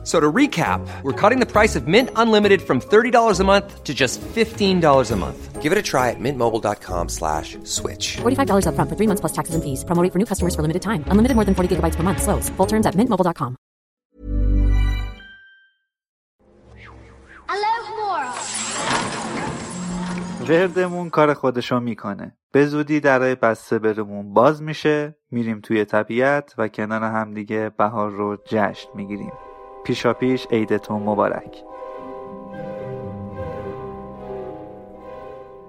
f- So to recap, we're cutting the price of Mint Unlimited from $30 a month to just $15 a month. Give it a try at mintmobile.com slash switch. $45 upfront for three months plus taxes and fees. Promo rate for new customers for limited time. Unlimited more than 40 gigabytes per month. Slows. Full terms at mintmobile.com. وردمون کار خودشو میکنه به زودی درای بسته برمون باز میشه میریم توی طبیعت و کنار همدیگه بهار رو جشن میگیریم پیشا پیش عیدتون مبارک.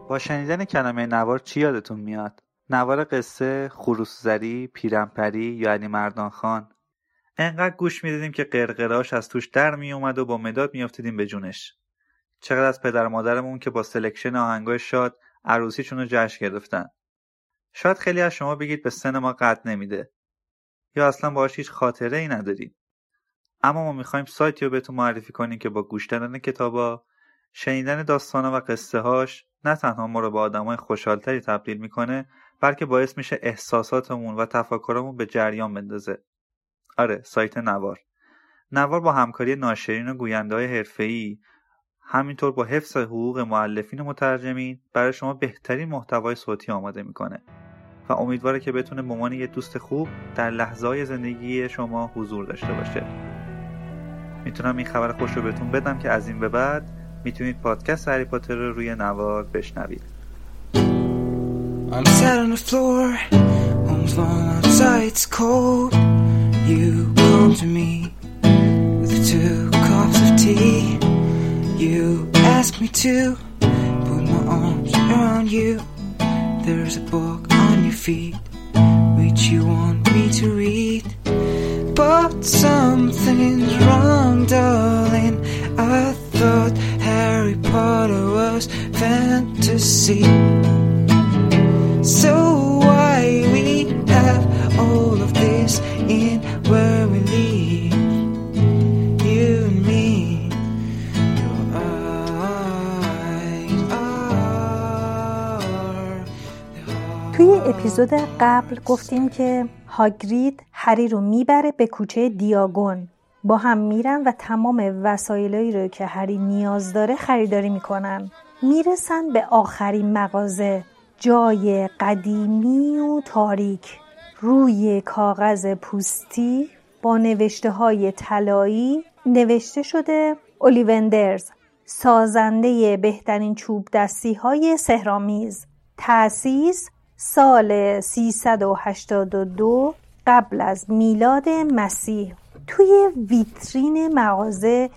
با شنیدن کلمه نوار چی یادتون میاد؟ نوار قصه، خروسزری، پیرمپری یا علی مردان خان؟ انقدر گوش می‌دادیم که قرقراش از توش در میومد و با مداد میافتیدیم به جونش. چقدر از پدر مادرمون که با selection آهنگای شاد عروسیشون رو جشن گرفتن. شاید خیلی از شما بگید به سن ما قد نمیده. یا اصلا باهاش هیچ خاطره ای نداریم. اما ما می‌خوایم سایتی رو بهتون معرفی کنیم که با گوش دادن کتابا شنیدن داستانا و قصه هاش نه تنها ما رو به آدمای خوشحالتری تبدیل می‌کنه بلکه باعث میشه احساساتمون و تفکرمون به جریان بندازه. آره سایت نوار. نوار با همکاری ناشرین و گوینده های حرفه‌ای همینطور با حفظ حقوق معلفین و مترجمین برای شما بهترین محتوای صوتی آماده می‌کنه و امیدواره که بتونه به عنوان یه دوست خوب در لحظه زندگی شما حضور داشته باشه. می‌تونم این خبر خوش رو بهتون بدم که از این به بعد می‌تونید پادکست هری پاتر رو روی نوار بشنوید. But something's wrong, darling. I thought Harry Potter was fantasy. So توی اپیزود قبل گفتیم که هاگرید هری رو می‌بره به کوچه دیاگون. با هم میرن و تمام وسایلایی رو که هری نیاز داره خریداری می‌کنن. می‌رسن به آخرین مغازه جای قدیمی و تاریک. روی کاغذ پوستی با نوشته های طلایی نوشته شده اولیوندرز سازنده بهترین چوب دستی های سهرامیز تأسیس سال 382 قبل از میلاد مسیح توی ویترین مغازه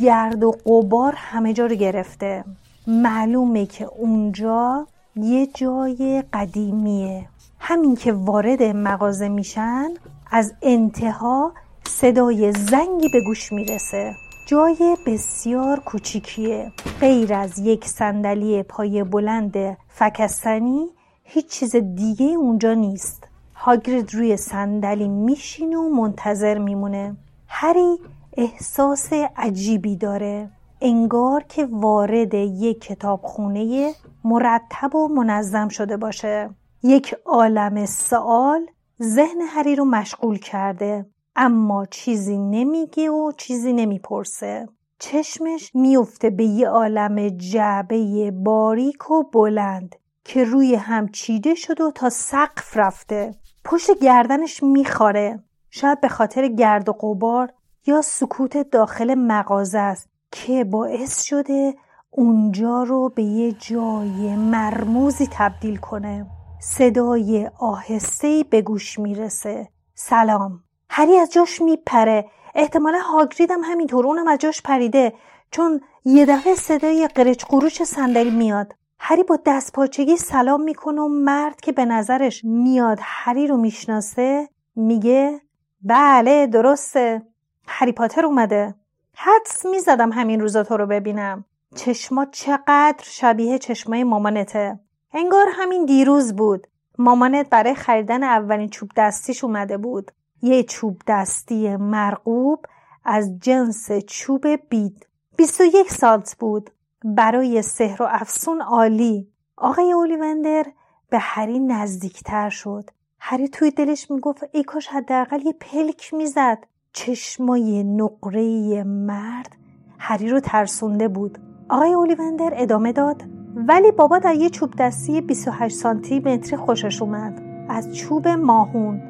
گرد و غبار همه جا رو گرفته. معلومه که اونجا یه جای قدیمیه. همین که وارد مغازه میشن از انتها صدای زنگی به گوش می‌رسه. جای بسیار کوچیکیه. غیر از یک صندلی پای بلند فکستنی هیچ چیز دیگه اونجا نیست. هاگرید روی صندلی میشینه و منتظر میمونه. هری احساس عجیبی داره. انگار که وارد یک کتابخونه مرتب و منظم شده باشه. یک عالم سوال ذهن هری رو مشغول کرده اما چیزی نمیگه و چیزی نمی‌پرسه. چشمش میفته به یه عالم جعبه باریک و بلند. که روی هم چیده شده و تا سقف رفته. پشت گردنش میخاره شاید به خاطر گرد و غبار یا سکوت داخل مغازه است که باعث شده اونجا رو به یه جای مرموزی تبدیل کنه. صدای آهستهی به گوش می‌رسه. سلام. هری از جاش میپره. احتمالا هاگرید هم همینطور. اونم از جاش پریده. چون یه دفعه صدای قرچ قروش صندلی میاد. هری با دست پاچگی سلام می‌کنه و مرد که به نظرش میاد هری رو می‌شناسه میگه بله درسته. هری پاتر اومده. حدس می‌زدم همین روزا تو رو ببینم. چشما چقدر شبیه چشمای مامانته. انگار همین دیروز بود. مامانت برای خریدن اولین چوب دستیش اومده بود. یه چوب دستی مرغوب از جنس چوب بید 21 سالت بود. برای سحر و افسون عالی. آقای اولیوندر به هری نزدیکتر شد. هری توی دلش می‌گفت ای کاش حداقل یه پلک می‌زد. چشمای نقره مرد هری رو ترسونده بود. آقای اولیوندر ادامه داد ولی بابا در یه چوب دستی 28 سانتی متری خوشش اومد. از چوب ماهون.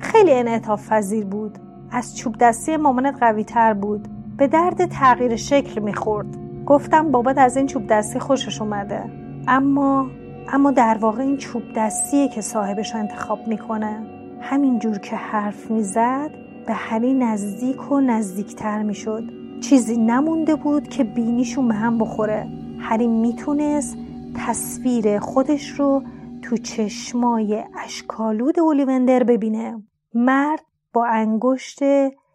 خیلی انعطاف پذیر بود. از چوب دستی مامانت قوی تر بود. به درد تغییر شکل می‌خورد. گفتم بابات از این چوب دستی خوشش اومده. اما اما در واقع این چوب دستیه که صاحبش انتخاب می‌کنه. همینجور که حرف می‌زد به هری نزدیک و نزدیکتر می‌شد. چیزی نمونده بود که بینیشون به هم بخوره. هری می‌تونست تصویر خودش رو تو چشمای اشکالود اولیوندر ببینه. مرد با انگشت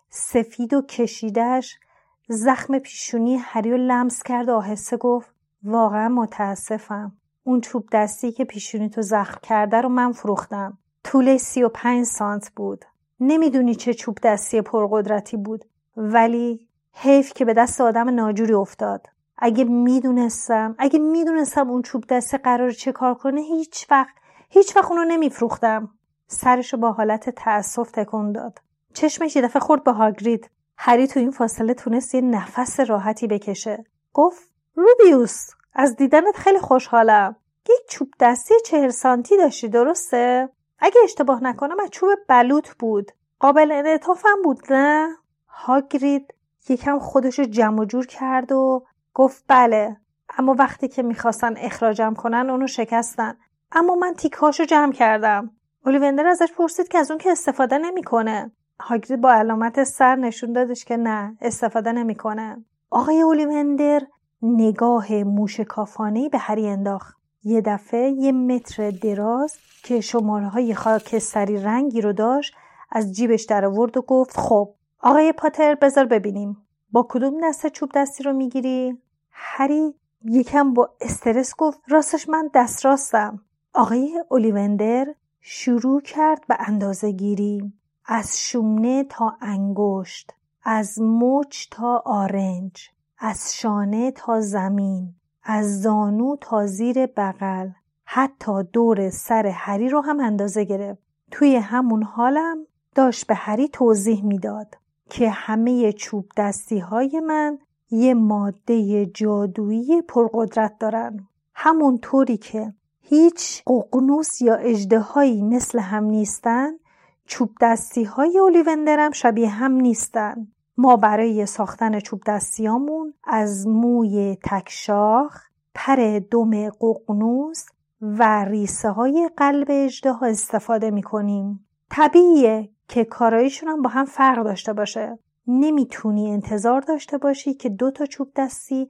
سفید و کشیدش زخم پیشونی هری و لمس کرد و آهسته گفت واقعا متاسفم. اون چوب دستی که پیشونی تو زخم کرده رو من فروختم. طول سی و پنج سانت بود. نمی‌دونی چه چوب دستی پرقدرتی بود ولی حیف که به دست آدم ناجوری افتاد. اگه می‌دونستم اگه می‌دونستم اون چوب دستی قرار چه کار کنه هیچ وقت هیچ وقت اونو نمیفروختم. سرش با حالت تأسف تکون داد. چشمش یه دفعه خورد به هاگرید. هری تو این فاصله تونست یه نفس راحتی بکشه. گفت روبیوس از دیدنت خیلی خوشحالم. یک چوب دستی چهل سانتی داشتی درسته؟ اگه اشتباه نکنم از چوب بلوط بود. قابل انعطافم بود نه؟ هاگرید یکم خودشو جمع جور کرد و گفت بله اما وقتی که می‌خواستن اخراجم کنن اونو شکستن. اما من تیکهاشو جمع کردم. اولیوندر ازش پرسید که از اون که استفاده نمی‌کنه. هاگرید با علامت سر نشون دادش که نه استفاده نمی‌کنه. آقای اولیوندر نگاه موشکافانه به هری انداخت. یه دفعه یه متر دراز که شماره های خاکستری رنگی رو داشت از جیبش در آورد و گفت خب آقای پاتر بذار ببینیم. با کدوم دسته چوب دستی رو می‌گیری؟ هری یکم با استرس گفت راستش من دست راستم آقای اولیوندر شروع کرد به اندازه گیری از شونه تا انگشت از مچ تا آرنج از شانه تا زمین از زانو تا زیر بغل حتی دور سر هری رو هم اندازه گرفت. توی همون حالم داشت به هری توضیح می‌داد که همه چوب دستی های من یه ماده جادویی پرقدرت دارن. همون طوری که هیچ ققنوس یا اجدهایی مثل هم نیستن چوب دستی های اولیوندرم شبیه هم نیستن. ما برای ساختن چوب دستیامون از موی تکشاخ پر دم ققنوس و ریسه های قلب اجده ها استفاده می‌کنیم. طبیعیه که کارایشون هم با هم فرق داشته باشه. نمی‌تونی انتظار داشته باشی که دو تا چوب دستی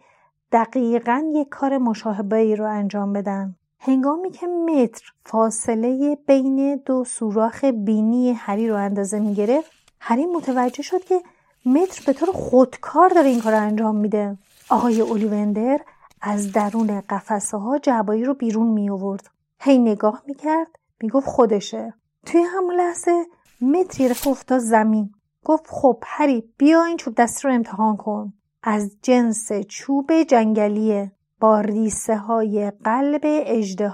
دقیقا یک کار مشابه ای رو انجام بدن. هنگامی که متر فاصله بین دو سوراخ بینی هری رو اندازه می‌گرفت هری متوجه شد که متر به طور خودکار داره این کار رو انجام میده. آقای اولیوندر از درون قفسه ها جعبایی رو بیرون می آورد هی نگاه می‌کرد می‌گفت خودشه. توی همون لحظه متر یه افتاد زمین. گفت خب هری بیا این چوب دستی رو امتحان کن. از جنس چوب جنگلیه. با ریسه های قلب اجده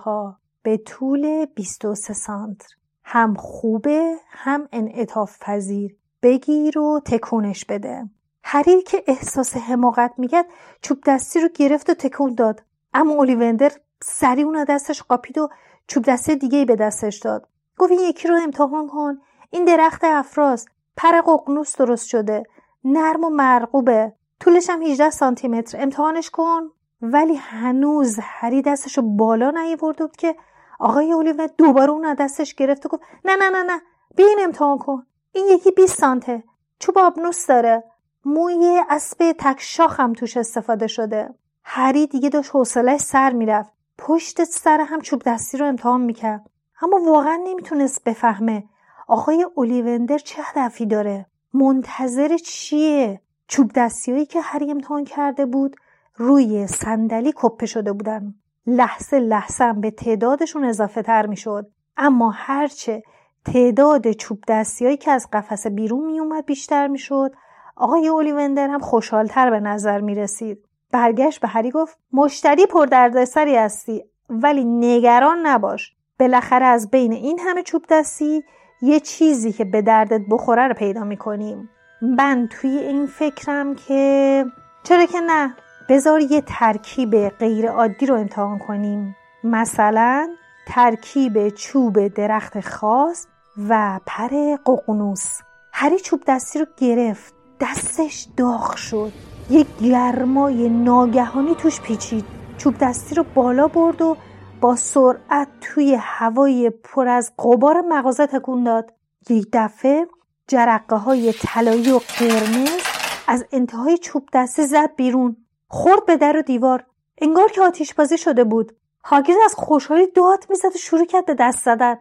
به طول 23 سانتر. هم خوبه هم انعطاف پذیر بگیر و تکونش بده. هری که احساس حماقت می‌کرد چوب دستی رو گرفت و تکون داد. اما اولیوندر سریع اون دستش قاپید و چوب دستی دیگه به دستش داد. گفت این یکی رو امتحان کن. این درخت افراز. پر ققنوس درست شده. نرم و مرغوبه. طولش هم 18 سانتی متر امتحانش کن. ولی هنوز هری دستش بالا نیورده بود که آقای اولیور دوباره اون دستش گرفت و گفت نه نه نه نه بیاین امتحان کن. این یکی 20 سانته. چوب آبنوس داره. موی اسب تک هم توش استفاده شده. هری دیگه داشت حوصلش سر می‌رفت. پشت سر هم چوب دستی رو امتحان می‌کرد. اما واقعا نمی‌تونست بفهمه آقای اولیوندر چه هدفی داره. منتظر چیه؟ چوب دستیایی که هری امتحان کرده بود روی صندلی کپه شده بودن. لحظه لحظه به تعدادشون اضافه تر می‌شد. اما هرچه تعداد چوب دستیایی که از قفس بیرون می اومد بیشتر می‌شد. آقای اولیوندر هم خوشحالتر به نظر می رسید. برگشت به هری گفت مشتری پردردسری هستی ولی نگران نباش. بالاخره از بین این همه چوب دستی یه چیزی که به دردت بخوره رو پیدا می‌کنیم. من توی این فکرم که چرا که نه. بذار یه ترکیب غیر عادی رو امتحان کنیم. مثلا ترکیب چوب درخت خاص و پر ققنوس. هری چوب دستی رو گرفت. دستش داغ شد. یه گرمای ناگهانی توش پیچید. چوب دستی رو بالا برد و با سرعت توی هوای پر از قبار مغازه تکون داد. یک دفعه جرقه های طلایی و قرمز از انتهای چوب دستی زد بیرون. خورد به در و دیوار. انگار که آتیش بازی شده بود. هاگیز از خوشحالی داد می‌زد و شروع کرد به دست زدن.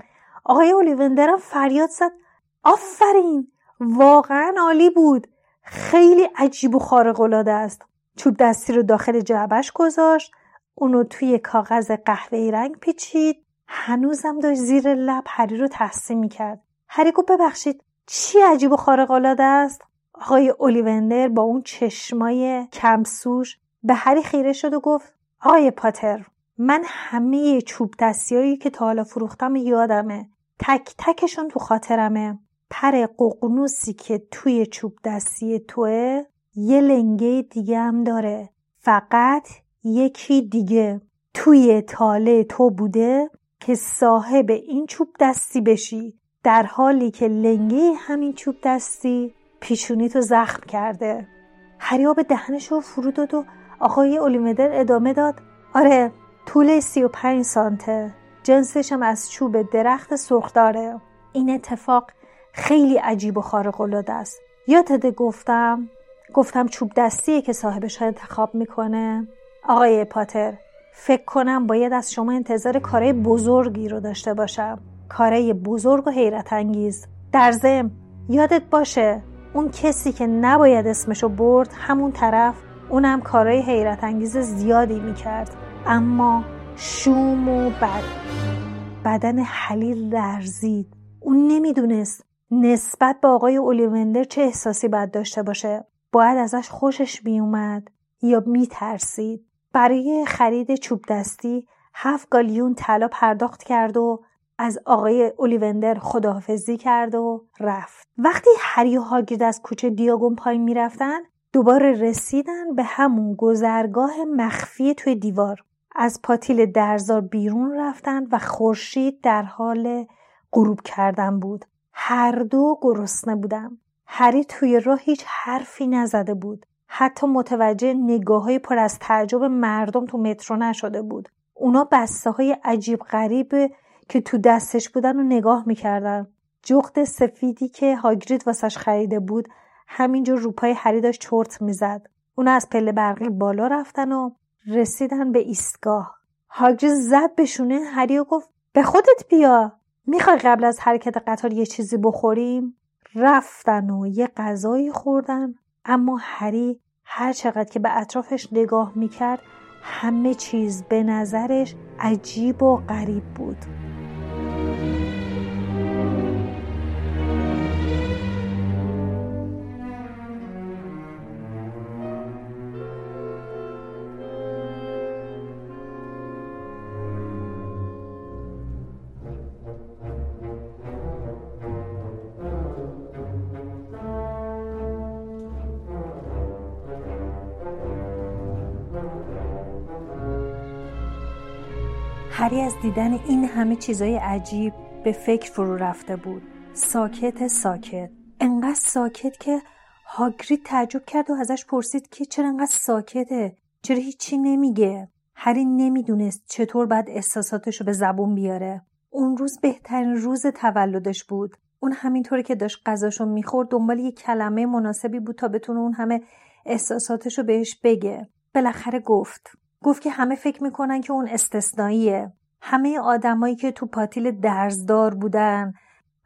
آقای اولیوندرم فریاد زد. آفرین! واقعا عالی بود. خیلی عجیب و خارق العاده است. چوب دستی رو داخل جعبش گذاشت. اونو توی کاغذ قهوه‌ای رنگ پیچید. هنوزم داشت زیر لب هری رو تحسین می‌کرد. هری گفت ببخشید چی عجیب و خارق العاده است؟ آقای اولیوندر با اون چشمای کمسوش به هری خیره شد و گفت آقای پاتر من همه چوب دستیایی که تا حالا فروختم یادمه. تک تکشون تو خاطرمه. پر ققنوسی که توی چوب دستی توه یه لنگه دیگه هم داره. فقط یکی دیگه. توی تاله تو بوده که صاحب این چوب دستی بشی. در حالی که لنگه همین چوب دستی پیشونی تو زخم کرده. هریا به دهنش رو فرو داد و آقای اولیمدر ادامه داد. آره طول 35 سانته. جنسش هم از چوب درخت سرخ داره این اتفاق خیلی عجیب و خارق العاده است. یادت گفتم گفتم چوب دستیه که صاحبش انتخاب می‌کنه. آقای پاتر فکر کنم باید از شما انتظار کارهای بزرگی رو داشته باشم. کارهای بزرگ و حیرت انگیز. در ضمن یادت باشه اون کسی که نباید اسمشو برد همون طرف اونم کارهای حیرت انگیز زیادی می‌کرد. اما شوم و بد بدن حلیل لرزید. اون نمی‌دونست نسبت به آقای اولیوندر چه احساسی باید داشته باشه. باید ازش خوشش میومد یا میترسید. برای خرید چوب دستی هفت گالیون طلا پرداخت کرد و از آقای اولیوندر خداحافظی کرد و رفت. وقتی هری و هاگرید از کوچه دیاگون پایین می‌رفتن دوباره رسیدن به همون گذرگاه مخفی توی دیوار. از پاتیل درزار بیرون رفتند و خورشید در حال غروب کردن بود. هر دو گرسنه بودم هری توی راه هیچ حرفی نزده بود. حتی متوجه نگاه های پر از تعجب مردم تو مترو نشده بود. اونا بسته های عجیب غریب که تو دستش بودن و نگاه می‌کردن. جغد سفیدی که هاگرید واسش خریده بود همینجور روپای هری داشت چرت می‌زد. اونا از پله برقی بالا رفتن و رسیدن به ایستگاه. هاگرید زد به شونه هری و گفت به خودت بیا. می‌خوای قبل از حرکت قطار یه چیزی بخوریم؟ رفتن و یه غذایی خوردن. اما هری هر چقدر که به اطرافش نگاه می‌کرد همه چیز به نظرش عجیب و غریب بود. هری از دیدن این همه چیزای عجیب به فکر فرو رفته بود. ساکت ساکت. انقدر ساکت که هاگرید تعجب کرد و ازش پرسید که چرا انقدر ساکته؟ چرا هیچی نمیگه؟ هری نمی‌دونست چطور باید احساساتش رو به زبون بیاره. اون روز بهترین روز تولدش بود. اون همینطوری که داشت غذاشو می‌خورد دنبال یه کلمه مناسبی بود تا بتونه اون همه احساساتش رو بهش بگه. بالاخره گفت. گفت که همه فکر می‌کنن که اون استثنائیه. همه آدمایی که تو پاتیل درزدار بودن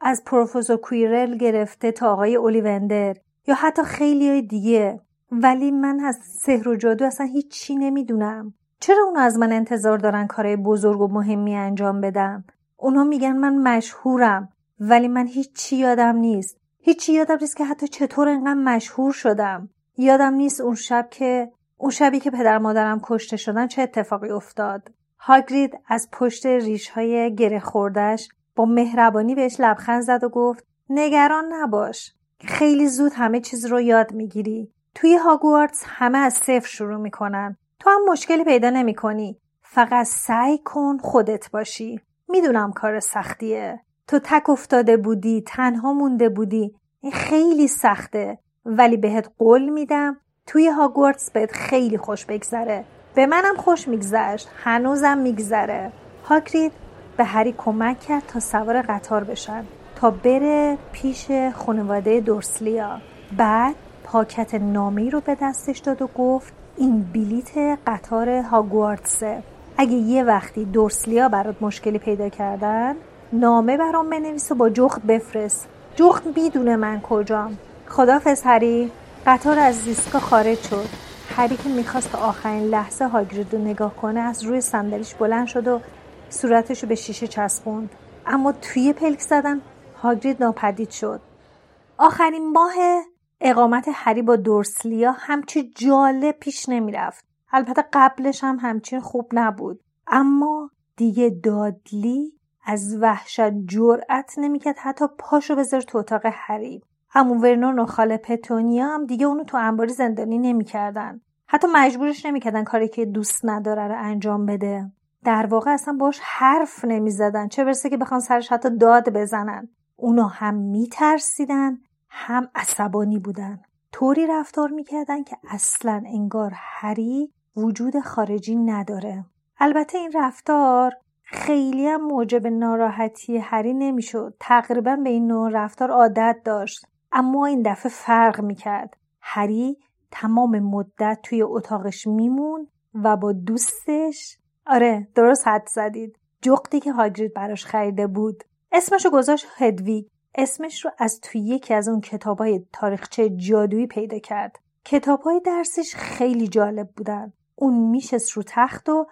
از پروفسور کویرل گرفته تا آقای اولیوندر یا حتی خیلی های دیگه. ولی من از سحر و جادو اصلا هیچی نمی‌دونم. چرا اونو از من انتظار دارن کارهای بزرگ و مهمی انجام بدم؟ اونا میگن من مشهورم ولی من هیچی یادم نیست. هیچی یادم نیست که حتی چطور انقدر مشهور شدم. یادم نیست اون شب که اون شبی که پدر مادرم کشته شدن چه اتفاقی افتاد. هاگرید از پشت ریش های گره خوردش با مهربانی بهش لبخند زد و گفت نگران نباش خیلی زود همه چیز رو یاد می‌گیری. توی هاگوارتس همه از صفر شروع می‌کنن. تو هم مشکلی پیدا نمی‌کنی. فقط سعی کن خودت باشی. می‌دونم کار سختیه. تو تک افتاده بودی تنها مونده بودی. این خیلی سخته. ولی بهت قول میدم توی هاگوارتس بهت خیلی خوش بگذره. به منم خوش میگذشت. هنوزم میگذره. هاگرید به هری کمک کرد تا سوار قطار بشن. تا بره پیش خانواده دورسلیا. بعد پاکت نامی رو به دستش داد و گفت این بلیت قطار هاگوارتسه. اگه یه وقتی دورسلیا برات مشکلی پیدا کردن نامه برام بنویس و با جخت بفرست. جخت می‌دونه من کجام. خدافز هری. قطار از دیسکا خارج شد. هری که می‌خواست آخرین لحظه هاگرید رو نگاه کنه از روی صندلیش بلند شد و صورتش رو به شیشه چسبوند. اما توی پلک زدن هاگرید ناپدید شد. آخرین ماه اقامت هری با دورسلیا همچی جالب پیش نمی‌رفت. البته قبلش هم همچین خوب نبود. اما دیگه دادلی از وحشت جرأت نمی‌کرد حتی پاشو بذار تو اتاق هری. همون ورنون و خاله پتونیا هم دیگه اونو تو انباری زندانی نمی‌کردن. حتی مجبورش نمی‌کردن کاری که دوست نداره رو انجام بده. در واقع اصلا باش حرف نمی‌زدن. چه برسه که بخوان سرش حتی داد بزنن. اونا هم میترسیدن هم عصبانی بودن. طوری رفتار می‌کردن که اصلا انگار هری وجود خارجی نداره. البته این رفتار خیلی هم موجب ناراحتی هری نمی‌شد. تقریبا به این نوع رفتار عادت داشت. اما این دفعه فرق می‌کرد. هری تمام مدت توی اتاقش میمون و با دوستش آره درست حد زدید. جقتی که هاگرید براش خریده بود. اسمشو گذاشت هدویگ اسمش رو از توی یکی از اون کتاب های تاریخچه جادویی پیدا کرد. کتاب های درسش خیلی جالب بودن. اون میشست رو تخت و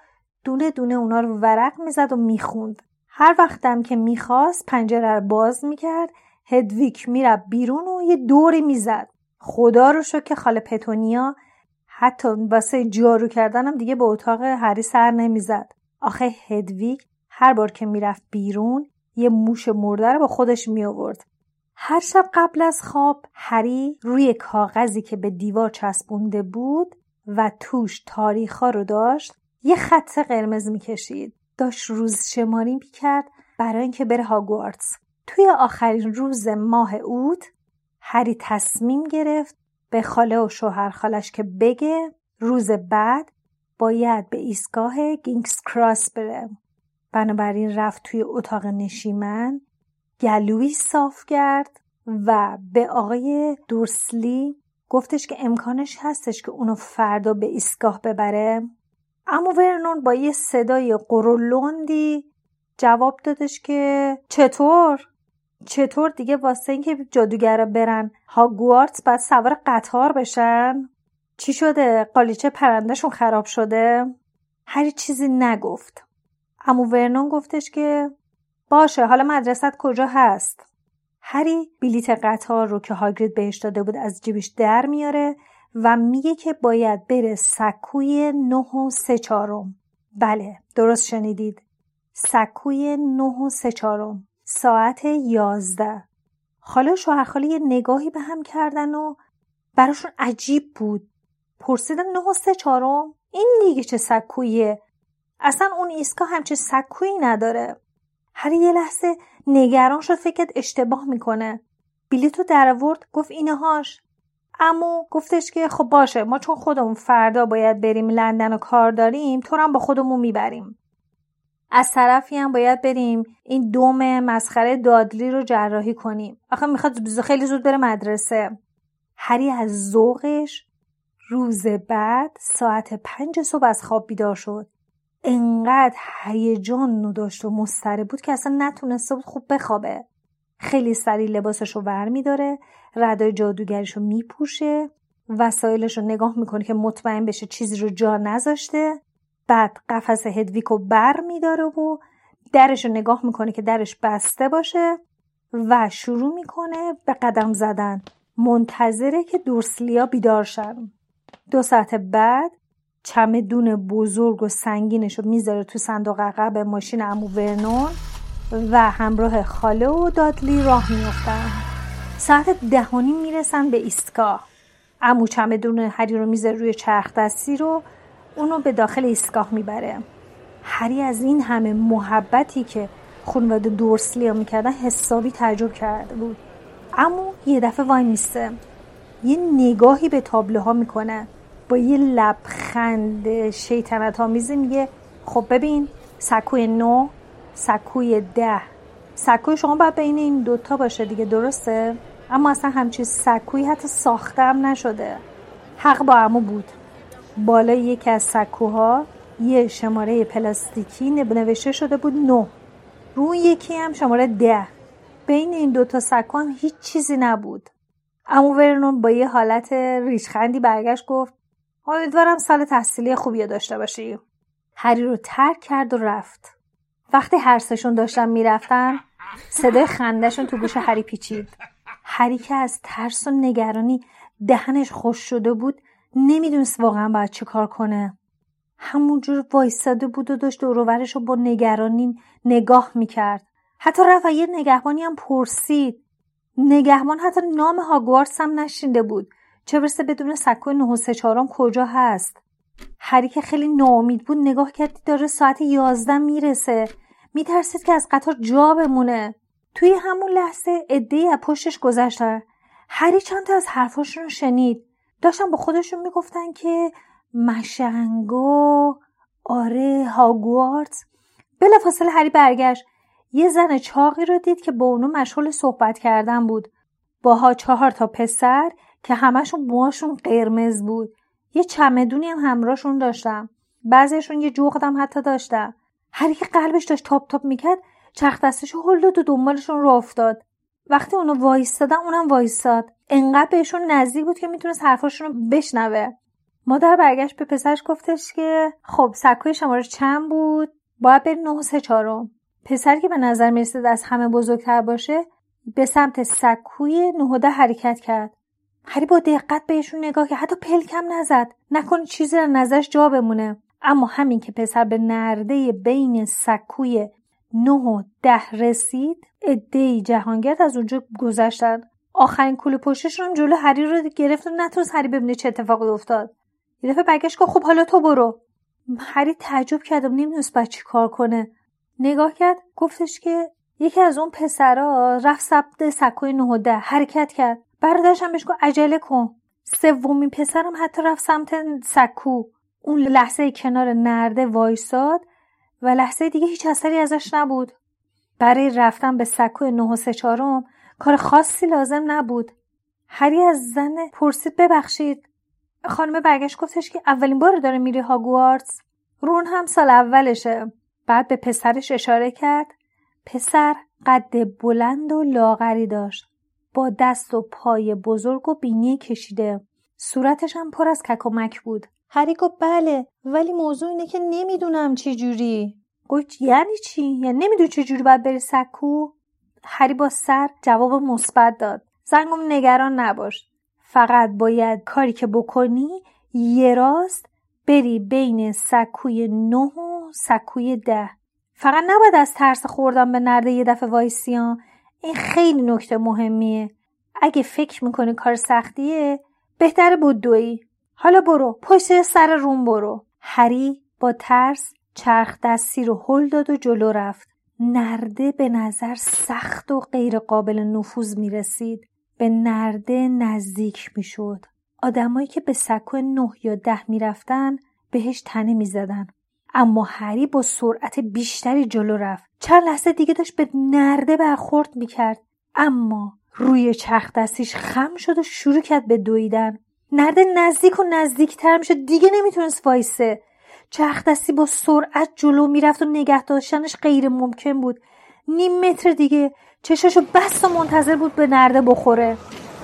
دونه دونه اونا رو ورق می‌زد و می‌خوند. هر وقتم که می‌خواست پنجره رو باز می‌کرد هدویک می‌رفت بیرون و یه دوری می‌زد. خدا رو شو که خاله پتونیا حتی واسه جارو کردنم دیگه به اتاق هری سر نمی‌زد. آخه هدویک هر بار که می‌رفت بیرون یه موش مرده رو با خودش می آورد. هر شب قبل از خواب هری روی کاغذی که به دیوار چسبونده بود و توش تاریخا رو داشت یه خط قرمز می‌کشید. داشت روز شماری می‌کرد برای اینکه بره هاگوارتس. توی آخرین روز ماه اوت هری تصمیم گرفت به خاله و شوهر خالش که بگه روز بعد باید به ایستگاه گینگس کراس بره بنابراین رفت توی اتاق نشیمن گلوی صاف کرد و به آقای دورسلی گفتش که امکانش هستش که اونو فردا به ایستگاه ببره. اما ورنون با یه صدای قرولندی جواب دادش که چطور؟ چطور دیگه واسه اینکه جادوگرا برن؟ هاگوارتس بعد سوار قطار بشن؟ چی شده؟ قالیچه پرندهشون خراب شده؟ هر چیزی نگفت. امو ورنون گفتش که باشه حالا مدرست کجا هست؟ هری بلیت قطار رو که هاگرید بهش داده بود از جیبش در میاره و میگه که باید بره سکوی نه و سه چارم بله درست شنیدید. سکوی نه و سه چارم ساعت یازده. خاله شوهر خاله یه نگاهی به هم کردن و براشون عجیب بود. پرسیدن نه سه چارم این دیگه چه سکویه؟ اصلا اون ایستگاه همچین سکویی نداره. هری یه لحظه نگران شد فکرت اشتباه می‌کنه. بلیتو در آورد گفت اینهاش امو گفتش که خب باشه ما چون خودمون فردا باید بریم لندن و کار داریم تو هم با خودمون می‌بریم. از طرفی هم باید بریم این دوم مسخره دادلی رو جراحی کنیم. آخه می‌خواد خیلی زود بره مدرسه. هری از ذوقش روز بعد ساعت پنج صبح از خواب بیدار شد. انقدر هیجان داشت و مضطرب بود که اصلا نتونسته بود خوب بخوابه. خیلی سریع لباسش رو ور میداره ردای جادوگریش رو میپوشه وسایلش رو نگاه می‌کنه که مطمئن بشه چیزی رو جا نذاشته. بعد قفس هدویک رو بر میداره و درش رو نگاه می‌کنه که درش بسته باشه و شروع می‌کنه به قدم زدن. منتظره که دورسلیا بیدار شن. دو ساعت بعد چمدون بزرگ و سنگینش رو می‌ذاره تو صندوق عقب ماشین امو ورنون و همراه خاله و دادلی راه میفتن ساعت دهانی می‌رسن به ایستگاه. امو چمدون هری رو می‌ذاره روی چرخ دستی رو اونو به داخل ایستگاه می‌بره. هری از این همه محبتی که خانواده دورسلی ها می‌کردن حسابی تعجب کرده بود. اما یه دفعه وای میسته. یه نگاهی به تابلوها می‌کنه. با یه لبخند شیطنت آمیزی میگه خب ببین سکوی نو سکوی ده. سکوی شما باید بین این دوتا باشه دیگه درسته؟ اما اصلا همچین سکوی حتی ساختم نشده. حق با امو بود. بالای یکی از سکوها یه شماره پلاستیکی نوشته شده بود نو روی یکی هم شماره ده. بین این دوتا سکو هم هیچ چیزی نبود. امو ورنون با یه حالت ریشخندی برگشت گفت امیدوارم سال تحصیلی خوبی داشته باشی. هری رو ترک کرد و رفت. وقتی هر سشون داشتن می‌رفتن صدای خندهشون تو گوش هری پیچید. هری که از ترس و نگرانی دهنش خوش شده بود نمی‌دونست واقعا باید چه کار کنه. همونجور وایستاده بود و داشت دوروورش رو با نگرانی نگاه می‌کرد. حتی رفت یه نگهبانی هم پرسید. نگهبان حتی نام هاگوارتس هم نشینده بود. چه برسه بدون سه چهارم کجا هست؟ هری که خیلی ناامید بود نگاه کردی داره ساعت یازده می‌رسه. میترسید که از قطار جا بمونه. توی همون لحظه عدهای از پشتش گذشتن هری چند تا از حرفاشون رو شنید. داشتن با خودشون می‌گفتن که مشنگو آره هاگوارتس بلافاصله هری برگشت. یه زن چاقی رو دید که با اونو مشغول صحبت کردن بود. باها چهار تا پسر که همشون موهاشون قرمز بود. یه چمدونی هم همراهشون داشتم بعضیشون یه جغدم حتی داشتم هری که قلبش داشت تاپ تاپ می‌کرد چرخ دستش هل داد و دنبالشون رو افتاد. وقتی اونو وایستادن اونم وایستاد. انقدر بهشون نزدیک بود که می‌تونست حرفاشون رو بشنوه. مادر برگشت به پسرش گفتش که خب سکوی شماره چند بود؟ باید بری نه سه چهارم. پسر که به نظر می‌رسید از همه بزرگتر باشه به سمت سکوی نهوده حرکت کرد. هری با دقت بهشون نگاه که حتی پلکم نزد. نکنه چیزی در نظرش جا بمونه. اما همین که پسر به نرده بین سکوی نه و ده رسید ادهی جهانگرد از اونجا گذشتن. آخرین کوله هم جلو هری رو گرفت و نتونست هری ببینه چه اتفاقی افتاد. یه دفعه برگشت که خب حالا تو برو. هری تعجب کردم نمی‌دونست باید چی کار کنه. نگاه کرد گفتش که یکی از اون پسرا رفت سبت سکوی و ده. حرکت کرد. برادرش هم بهش گفت عجله کن. سومین پسرم حتی رفت سمت سکو. اون لحظه کنار نرده وایساد. و لحظه دیگه هیچ اثری ازش نبود. برای رفتن به سکو نه و سه چهارم کار خاصی لازم نبود. هری از زن پرسید ببخشید. خانم برگشت گفتش که اولین بار داره میری هاگوارتس. رون هم سال اولشه. بعد به پسرش اشاره کرد. پسر قد بلند و لاغری داشت. با دست و پای بزرگ و بینی کشیده. صورتش هم پر از ککمک بود. هری گفت بله ولی موضوع اینه که نمی‌دونم چی جوری گفت یعنی چی؟ یعنی نمی‌دونی چه جوری باید بری سکو؟ هری با سر جواب مثبت داد. زنگم نگران نباش. فقط باید کاری که بکنی یه راست بری بین سکوی نه و سکوی ده. فقط نباید از ترس خوردن به نرده یه دفعه وایسیان. این خیلی نکته مهمیه. اگه فکر می‌کنی کار سختیه بهتر بدوی حالا برو پشت سر روم برو. هری با ترس چرخ دستی رو هل داد و جلو رفت. نرده به نظر سخت و غیر قابل نفوذ می رسید به نرده نزدیک می شد آدمایی که به سکو نه یا ده می رفتن بهش تنه می زدن. اما هری با سرعت بیشتری جلو رفت. چند لحظه دیگه داشت به نرده برخورد می کرد اما روی چرخ دستیش خم شد و شروع کرد به دویدن. نرده نزدیک و نزدیکتر می‌شد. دیگه نمی‌تونست وایسه. چرخ دستی با سرعت جلو می‌رفت و نگه داشتنش غیر ممکن بود. نیم متر دیگه چشاشو بست و منتظر بود به نرده بخوره.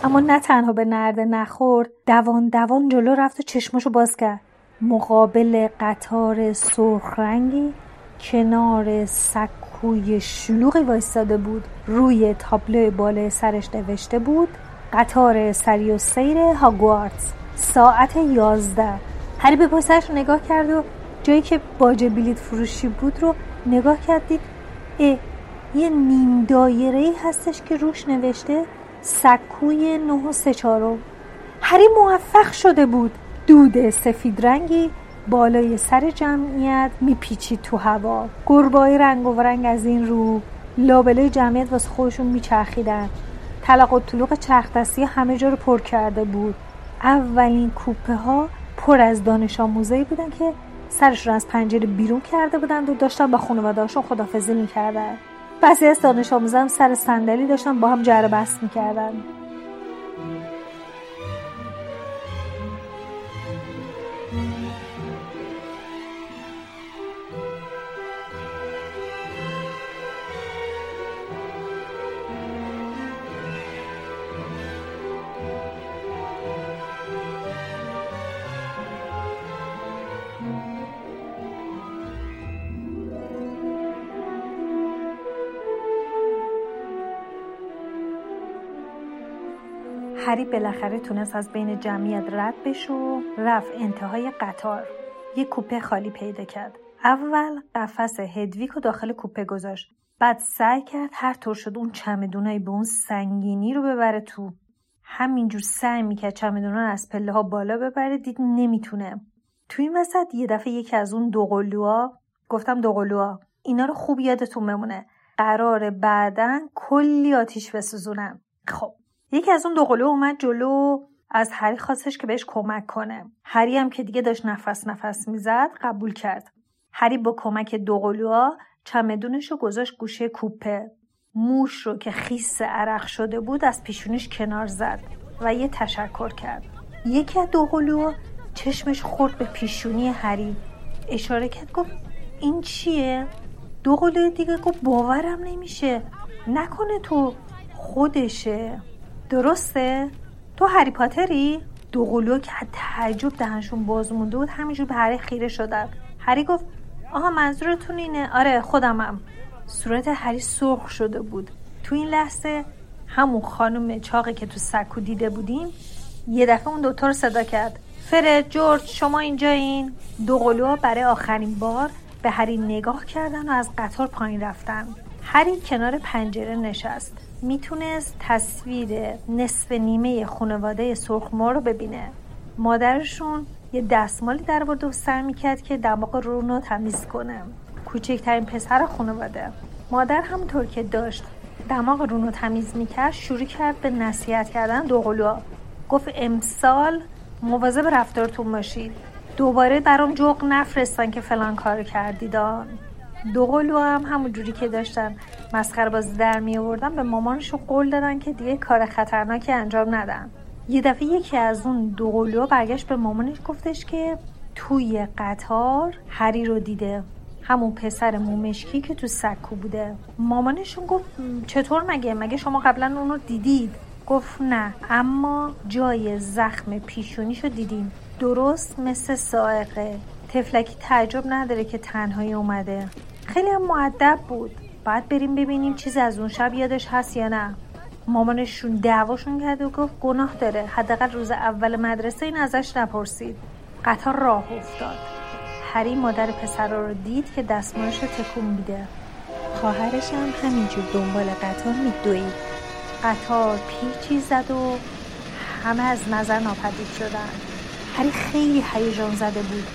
اما نه تنها به نرده نخورد دوان دوان جلو رفت و چشماشو باز کرد. مقابل قطار سرخ رنگی کنار سکوی شلوغی وایستاده بود. روی تابلو بالای سرش نوشته بود قطار سری و سیر هاگوارتس ساعت یازده. هری به پسرش نگاه کرد و جایی که باج بلیت فروشی بود رو نگاه کردید اه یه نیم دایره هستش که روش نوشته سکوی نه و سه چارم هری موفق شده بود. دود سفید رنگی بالای سر جمعیت میپیچید تو هوا. گربای رنگ و رنگ از این رو لابلای جمعیت واسه خودشون میچرخیدن. تلق و طلوق چرخ دستی همه جا رو پر کرده بود. اولین کوپه ها پر از دانش آموزایی بودن که سرشون از پنجره بیرون کرده بودند و داشتن با خانوادهاشون خدافزی می‌کردن. بعضی از دانش آموزان سر صندلی داشتن با هم جره بست می‌کردن. هری بالاخره تونست از بین جمعیت رد بشه و رفت انتهای قطار. یه کوپه خالی پیدا کرد. اول قفس هدویک رو داخل کوپه گذاشت. بعد سعی کرد هر طور شد اون چمدونایی به اون سنگینی رو ببره تو. همینجور سعی می‌کرد چمدونا از پله ها بالا ببره دید نمی‌تونه. تو این وسط یه دفعه یکی از اون دوقلوها گفتم دوقلوها اینا رو خوب یادتون بمونه. قرار بعدا کلی آتیش بسوزونن. خب یکی از اون دوقلو اومد جلو از هری خواستش که بهش کمک کنه. هری هم که دیگه داشت نفس نفس می‌زد قبول کرد. هری با کمک دوقلوها چمدونش رو گذاشت گوشه کوپه. موش رو که خیس عرق شده بود از پیشونش کنار زد و یه تشکر کرد. یکی از دوقلوها چشمش خورد به پیشونی هری. اشاره کرد گفت این چیه؟ دوقلوی دیگه گفت باورم نمیشه. نکنه تو خودشه. درسته؟ تو هری پاتری؟ دوقلو که تعجب دهنشون باز مونده بود همینجور به هری خیره شدن. هری گفت آها منظورتون اینه؟ آره خودمم صورت هری سرخ شده بود. تو این لحظه همون خانم چاقی که تو سکو دیده بودیم یه دفعه اون دوتا رو صدا کرد. فرد جورج شما اینجا این دوقلوها برای آخرین بار به هری نگاه کردن و از قطار پایین رفتن. هری کنار پنجره نشست. می‌تونست تصویر نصف نیمه خانواده سرخمار رو ببینه. مادرشون یه دستمالی در برده و سر می‌کرد که دماغ رونو تمیز کنه. کوچکترین پسر خانواده. مادر همونطور که داشت دماغ رونو تمیز می‌کرد شروع کرد به نصیحت کردن دوقلوها. گفت امسال مواظب رفتارتون باشید دوباره برام جوق نفرستن که فلان کار کردیدان دوقلو هم همون جوری که داشتن مسخره بازی در می آوردن به مامانشون قول دادن که دیگه کار خطرناکی انجام ندن. یه دفعه یکی از اون دوقلو برگشت به مامانش گفتش که توی قطار هری رو دیده همون پسر مومشکی که تو سکو بوده. مامانشون گفت چطور مگه؟ مگه شما قبلا اونو دیدید؟ گفت نه اما جای زخم پیشونیشو دیدیم. درست مثل سائقه. تفلکی تعجب نداره که تنهایی اومده. خیلی هم معدب بود. باید بریم ببینیم چیزی از اون شب یادش هست یا نه. مامانشون دعواشون کرد و گفت گناه داره. حداقل روز اول مدرسه این ازش نپرسید. قطار راه افتاد. هری مادر پسر رو دید که دستمالش رو تکون میده. خواهرش هم همینجور دنبال قطار میدوید. قطار پیچی زد و همه از نظر ناپدید شدن. هری خیلی هیجان زده بود.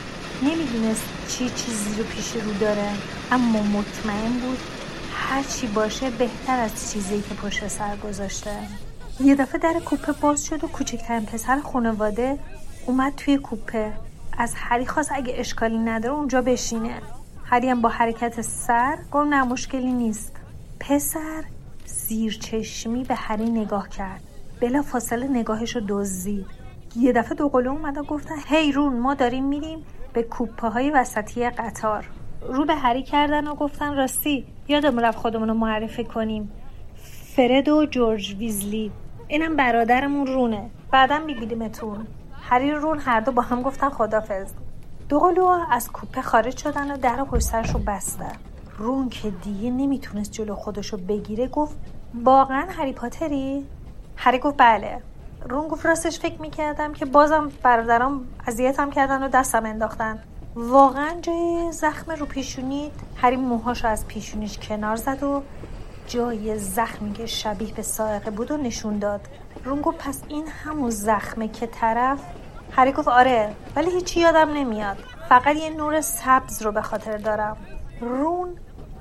نمی‌دونست چی چیزی رو پیش رو داره. اما مطمئن بود هر چی باشه بهتر از چیزی که پشت سر گذاشته. یه دفعه در کوپه باز شد و کوچکترین پسر خانواده اومد توی کوپه. از هری خواست اگه اشکالی نداره اونجا بشینه. هری هم با حرکت سر گفت نه مشکلی نیست. پسر زیر چشمی به هری نگاه کرد. بلا فاصله نگاهش رو دزدید. یه دفعه دو قلو اومد و گفتن هی رون ما داریم میریم به کوپه های وسطی قطار. رو به هری کردن و گفتن راستی یادمون رفت خودمون رو معرفی کنیم. فرد و جورج ویزلی. اینم برادرمون رونه. بعدا میبینیمتون. هری رون هر دو با هم گفتن خدافز دو قلو از کوپه خارج شدن و در پشت سرش رو بستن. رون که دیگه نمی‌تونست جلو خودش رو بگیره گفت واقعا هری پاتری؟ هری گفت بله. رون گفت راستش فکر می‌کردم که بازم برادرام اذیتم کردن و دستم انداختن. واقعا جای زخم رو پیشونید. هری موهاش از پیشونیش کنار زد و جای زخمی که شبیه به سائقه بود و نشون داد. رون گفت پس این همون زخمه که طرف؟ هری گفت آره ولی هیچی یادم نمیاد. فقط یه نور سبز رو به خاطر دارم. رون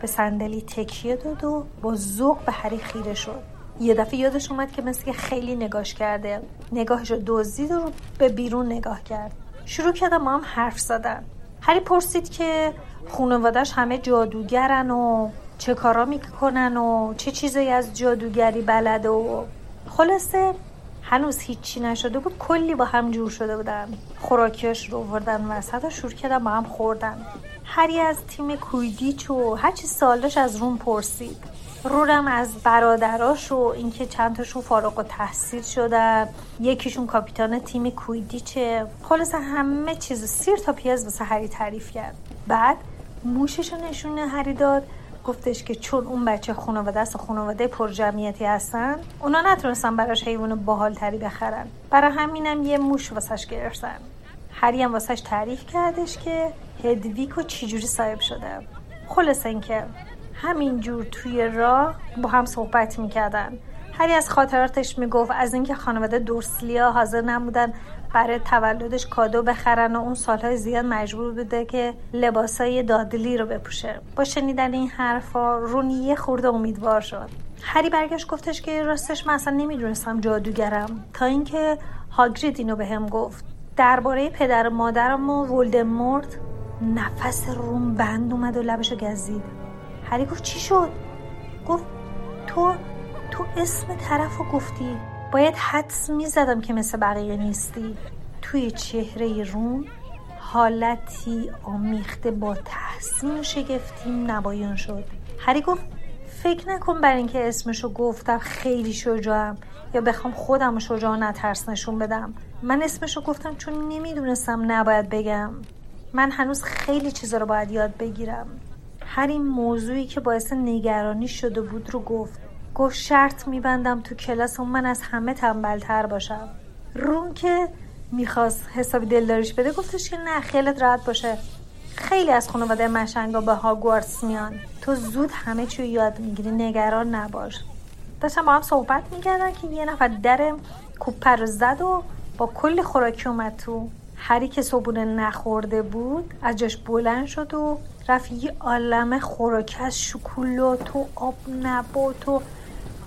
به صندلی تکیه داد و با ذوق به هری خیره شد. یه دفعه یادش اومد که مثل خیلی نگاش کرده. نگاهش رو دزدید و به بیرون نگاه کرد. شروع کردم ما هم حرف زدن. هری پرسید که خانوادش همه جادوگرن و چه کارا می‌کنن و چه چیزایی از جادوگری بلده و خلاصه هنوز هیچی نشده بود. کلی با هم جور شده بودن. خوراکیاش رو وردن وسط و شروع کردن با هم خوردن. هری از تیم کویدیچ و هرچی سالش از روم پرسید. رورم از برادراش و اینکه چند تاشون فارغ و تحصیل شدن یکیشون کاپیتان تیم کویدیچه. خلاص همه چیز سیر تا پیاز واسه هری تعریف کرد. بعد موشش رو نشونه هری داد. گفتش که چون اون بچه خانواده است و خانواده پرجمعیتی هستن اونا نتونستن براش حیوان باحال تری بخرن. برای همینم یه موش واسش گرفتن. هری هم واسش تعریف کردش که هدویکو چجوری صاحب شده. خلاص اینکه همینجور توی راه با هم صحبت می‌کردن. هری از خاطراتش می‌گفت از اینکه خانواده دورسلیا حاضر نبودن برای تولدش کادو بخرن و اون سالهای زیاد مجبور بوده که لباسای دادلی رو بپوشه. با شنیدن این حرفا رونی یه خورده امیدوار شد. هری برگشت گفتش که راستش من اصلا نمی‌دونستم جادوگرم. تا اینکه هاگرید اینو به هم گفت. درباره پدر و مادرم و ولدمورت نفس روم بند اومد و لبشو گزید. هری گفت چی شد؟ گفت تو تو اسم طرف رو گفتی. باید حدس می‌زدم که مثل بقیه نیستی. توی چهره روم حالتی آمیخته با تحسین و شگفتی نبایان شد. هری گفت فکر نکن بر اینکه اسمشو گفتم خیلی شجاعم یا بخوام خودم شجاع نترس نشون بدم. من اسمشو گفتم چون نمی‌دونستم نباید بگم. من هنوز خیلی چیزا رو باید یاد بگیرم. هر این موضوعی که باعث نگرانی شده بود رو گفت. گفت شرط میبندم تو کلاس من از همه تنبلتر باشم. رون که می‌خواست حسابی دلداریش بده گفتش که نه خیلت راحت باشه. خیلی از خانواده مشنگا به هاگوارتس میان. تو زود همه چی یاد می‌گیری نگران نباش. داشتم با هم صحبت می‌کردن که یه نفر در کوپه رو زد و با کلی خوراکی اومد تو. هری که صبونه نخورده بود از جاش بلند شد و یه عالم خوراکی از شکلات و آب نبات و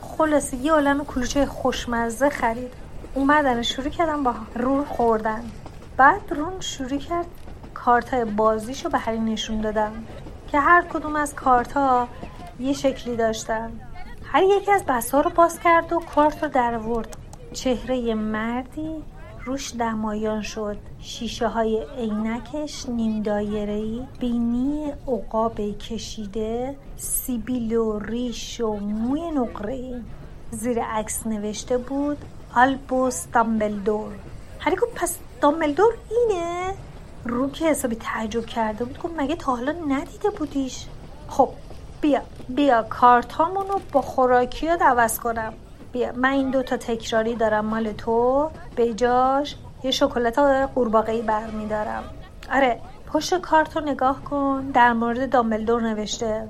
خلاصه یه عالم کلوچه خوشمزه خرید. اومدن شروع کردن با رون خوردن. بعد رون شروع کرد کارت بازیشو به هری نشون دادن که هر کدوم از کارت ها یه شکلی داشتن. هر یکی از بسا رو باز کرد و کارت رو در ورد. چهره مردی روش دمایان شد. شیشه های عینکش نیم دایره‌ای. بینی عقاب کشیده سیبیل و ریش و موی نقره. زیر عکس نوشته بود آلبوس دامبلدور گفت پس دامبلدور اینه؟ رو که حسابی تعجب کرده بود گفت مگه تا حالا ندیده بودیش؟ خب بیا بیا کارتامونو با خوراکیات عوض کنم. بیا. من این دوتا تکراری دارم مال تو به جاش یه شکلات قورباغه‌ای برمیدارم. آره پشت کارت رو نگاه کن. در مورد دامبلدور نوشته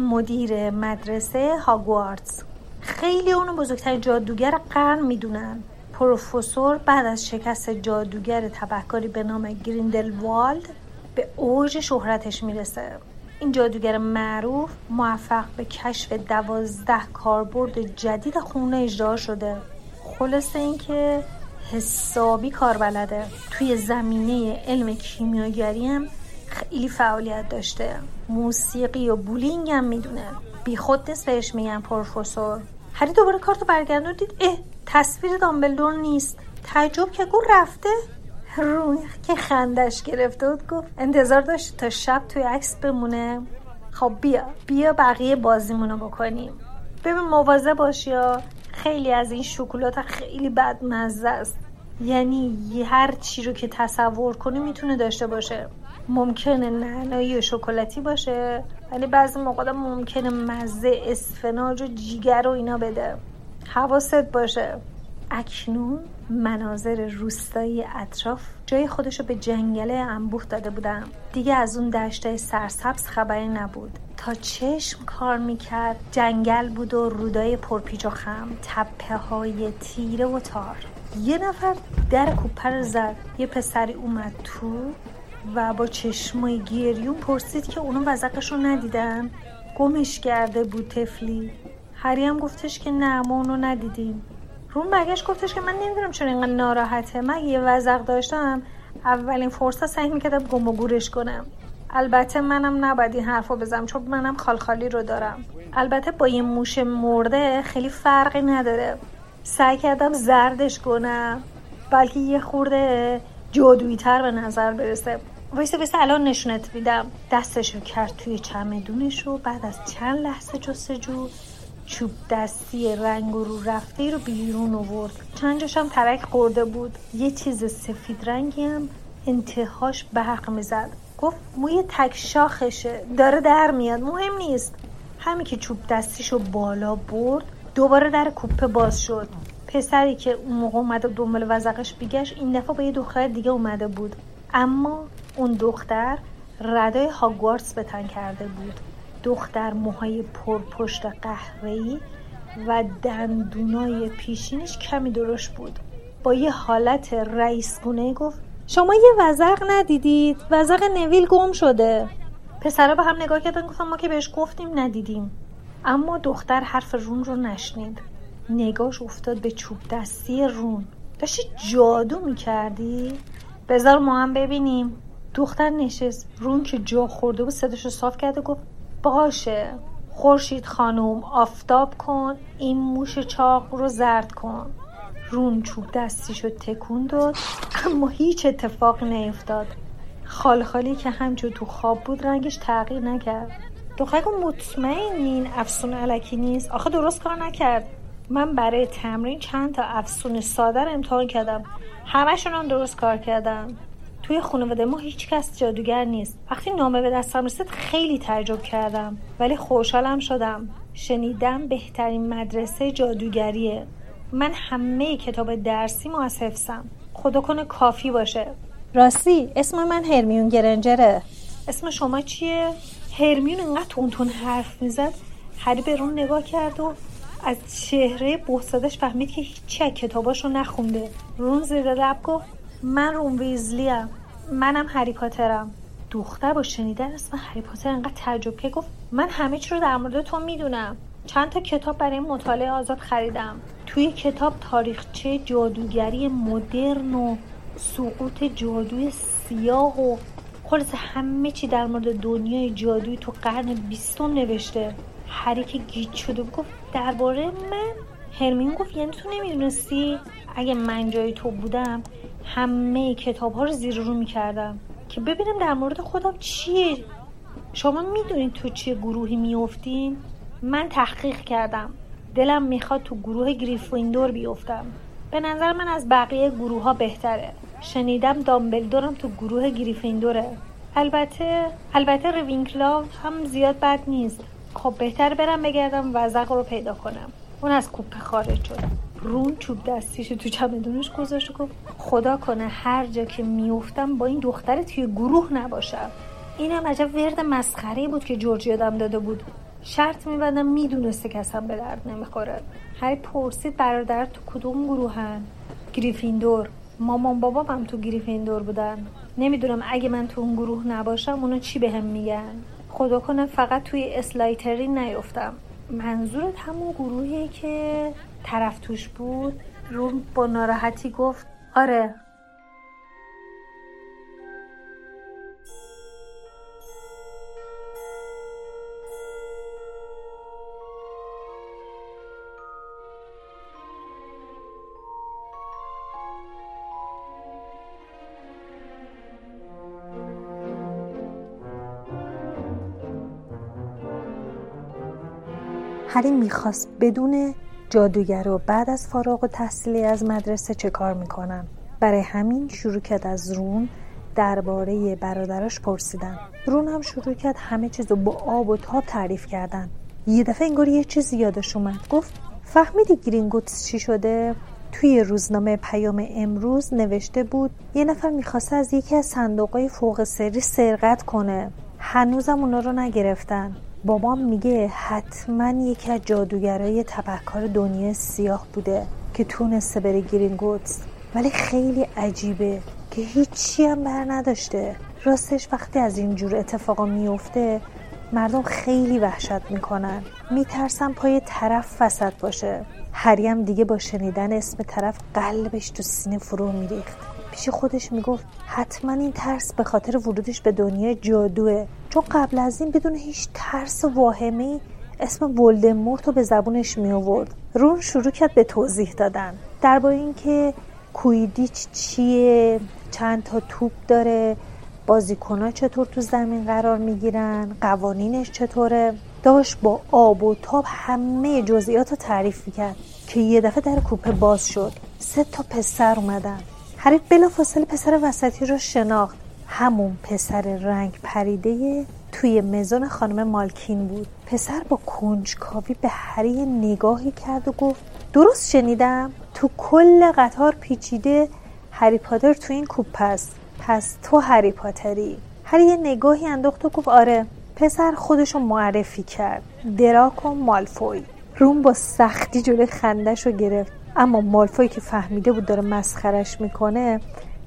مدیر مدرسه هاگوارتس خیلی اونو بزرگترین جادوگر قرن می‌دونن. پروفسور بعد از شکست جادوگر تبهکاری به نام گریندلوالد به اوج شهرتش می‌رسه. این جادوگر معروف موفق به کشف دوازده کاربرد جدید خونه اجرا شده. خلاصه اینکه حسابی کار بلده توی زمینه علم کیمیاگری هم خیلی فعالیت داشته. موسیقی و بولینگ هم می‌دونه. بی خود نیست بهش میگن پروفسور. هری دوباره کارتو برگردون دید اه تصویر دامبلدور نیست. تعجب که گفت رفته؟ رون که خندش گرفته بود گفت انتظار داشت تا شب توی عکس بمونه. خب بیا بیا بقیه بازیمونو بکنیم. ببین مواظب باش یا خیلی از این شکلات خیلی بدمزه است. یعنی هر چی رو که تصور کنی می‌تونه داشته باشه. ممکنه نعنایی و شکلاتی باشه ولی بعضی موقع ممکنه مزه اسفناج و جیگر و اینا بده. حواست باشه. اکنون مناظر روستایی اطراف جای خودشو به جنگله انبوه داده بودم. دیگه از اون دشتای سرسبز خبری نبود. تا چشم کار می‌کرد جنگل بود و رودای پرپیچ و خم تپه های تیره و تار. یه نفر در کوپر زد. یه پسری اومد تو و با چشمای گریون پرسید که اونو وزقش رو ندیدن. گمش کرده بود تفلی هری هم گفتش که نه ما اونو ندیدیم. رون برگشت گفتش که من نمی‌دونم چرا اینقدر ناراحته. من یه وزق داشتم اولین فرصت سعی می‌کردم گم و گورش کنم. البته منم نباید این حرفو بزنم چون منم خالخالی رو دارم. البته با یه موش مرده خیلی فرقی نداره. سعی کردم زردش کنم بلکه یه خورده جادویی تر به نظر برسه. وایسه وایسه الان نشونت میدم. دستشو کرد توی چمدونش و بعد از چند لحظه جستجو. چوب دستی رنگ رو رفته رو بیرون آورد. چند جاشم ترک خورده بود. یه چیز سفید رنگی هم انتهاش برق می‌زد گفت موی تک شاخشه. داره در میاد. مهم نیست. همین که چوب دستیشو بالا برد دوباره در کوپه باز شد. پسری که اون موقع اومده دنبال وزقش بیگشت این دفعه با یه دختر دیگه اومده بود. اما اون دختر ردای هاگوارتس به تن کرده بود. دختر موهای پرپشت قهوه‌ای و دندونای پیشینش کمی درشت بود. با یه حالت رئیسگونه گفت شما یه وزق ندیدید؟ وزق نویل گم شده. پسرا به هم نگاه کردن گفتم ما که بهش گفتیم ندیدیم. اما دختر حرف رون رو نشنید. نگاش افتاد به چوب دستی رون. داشتی جادو می‌کردی؟ بذار ما هم ببینیم. دختر نشست. رون که جا خورده بود صداشو صاف کرده گفت باشه. خورشید خانوم آفتاب کن این موش چاق رو زرد کن. رون چوب دستیشو تکون داد اما هیچ اتفاق نیفتاد. خال خالی که همجور تو خواب بود رنگش تغییر نکرد. دختر مطمئنین افسون علکی نیست؟ آخه درست کار نکرد. من برای تمرین چند تا افسون ساده رو امتحان کردم. همشون هم درست کار کردم توی خانواده ما هیچ کس جادوگر نیست. وقتی نامه به دستم رسید خیلی تعجب کردم. ولی خوشحالم شدم. شنیدم بهترین مدرسه جادوگریه. من همه کتاب درسی ما از حفظم. خدا کنه کافی باشه. راستی اسم من هرمیون گرنجره. اسم شما چیه؟ هرمیون اینقدر تون حرف می‌زد. هری به رون نگاه کرد و از چهره بحثادش فهمید که هیچی از کتاباش رو نخونده. رون زیر لب گفت من رون ویزلیم منم هری پاترم. دختر با شنیدن اسم هری پاتر انقدر تعجب که گفت من همه چی رو در مورد تو می‌دونم. چند تا کتاب برای مطالعه آزاد خریدم. توی کتاب تاریخچه جادوگری مدرن و سقوط جادوی سیاه و خلاص همه چی در مورد دنیای جادویی تو قرن بیستم نوشته. هری که گیج شده گفت درباره من؟ هرمین گفت یعنی تو نمی‌دونستی؟ اگه من جای تو بودم همه کتاب ها رو زیر رو می‌کردم که ببینم در مورد خودم چیه. شما می‌دونید تو چه گروهی میافتین؟ من تحقیق کردم. دلم می‌خواد تو گروه گریفیندور بیفتم. به نظر من از بقیه گروه ها بهتره. شنیدم دامبلدورم تو گروه گریفیندوره البته البته روینکلاو هم زیاد بد نیست. خب بهتر برم بگردم وزق رو پیدا کنم. اون از کوپه خارج شد. رون چوب دستیشو تو چمدونش گذاشت گفت خدا کنه هر جا که میفتم با این دختر توی گروه نباشم. اینم عجب ورد مسخره بود که جورج یادم داده بود. شرط میبندم می‌دونسته کسم به درد نمی‌خوره. هری پرسید برادر تو کدوم گروهن؟ گریفیندور. مامان بابام هم تو گریفیندور بودن. نمی‌دونم اگه من تو اون گروه نباشم اونا چی بهم هم میگن. خدا کنه فقط توی اسلایتری نیفتم. منظورت همون گروهی که طرف توش بود رو با ناراحتی گفت آره. هری می‌خواست بدون جادوگر و بعد از فارغ و تحصیلی از مدرسه چه کار می‌کنن؟ برای همین شروع کرد از رون درباره برادراش پرسیدن. رون هم شروع کرد همه چیز رو با آب و تاب تعریف کردن. یه دفعه انگار یه چیزی یادش اومد. گفت فهمیدی گرینگوتس چی شده؟ توی روزنامه پیام امروز نوشته بود یه نفر می‌خواسته از یکی از صندوقهای فوق سری سرقت کنه. هنوزم اونا رو نگرفتن. بابام میگه حتما یکی از جادوگرای تبهکار دنیا سیاه بوده که تونسته بره گرینگوتس ولی خیلی عجیبه که هیچی هم بر نداشته. راستش وقتی از اینجور اتفاقا میفته مردم خیلی وحشت می‌کنن. میترسن پای طرف وسط باشه. هریم دیگه با شنیدن اسم طرف قلبش تو سینه فرو میریخت. پیش خودش می‌گفت حتما این ترس به خاطر ورودش به دنیای جادوه. چون قبل از این بدون هیچ ترس و واهمه اسم ولدمورت رو به زبونش می آورد رون شروع کرد به توضیح دادن. درباره اینکه کویدیچ چیه چند تا توپ داره بازیکنها چطور تو زمین قرار می‌گیرن قوانینش چطوره. داشت با آب و تاب همه جزئیات رو تعریف کرد که یه دفعه در کوپه باز شد. سه تا پسر اومدن. هری بلافاصله پسر وسطی رو شناخت. همون پسر رنگ پریده توی مزون خانم مالکین بود. پسر با کنجکاوی به هری نگاهی کرد و گفت درست شنیدم. تو کل قطار پیچیده هری پاتر تو این کوپ است. پس تو هری پاتری. هری یه نگاهی انداخت و گفت آره پسر خودشو معرفی کرد. دراکو مالفوی. روم با سختی جلوی خندش رو گرفت. اما مالفوی که فهمیده بود داره مسخرش می‌کنه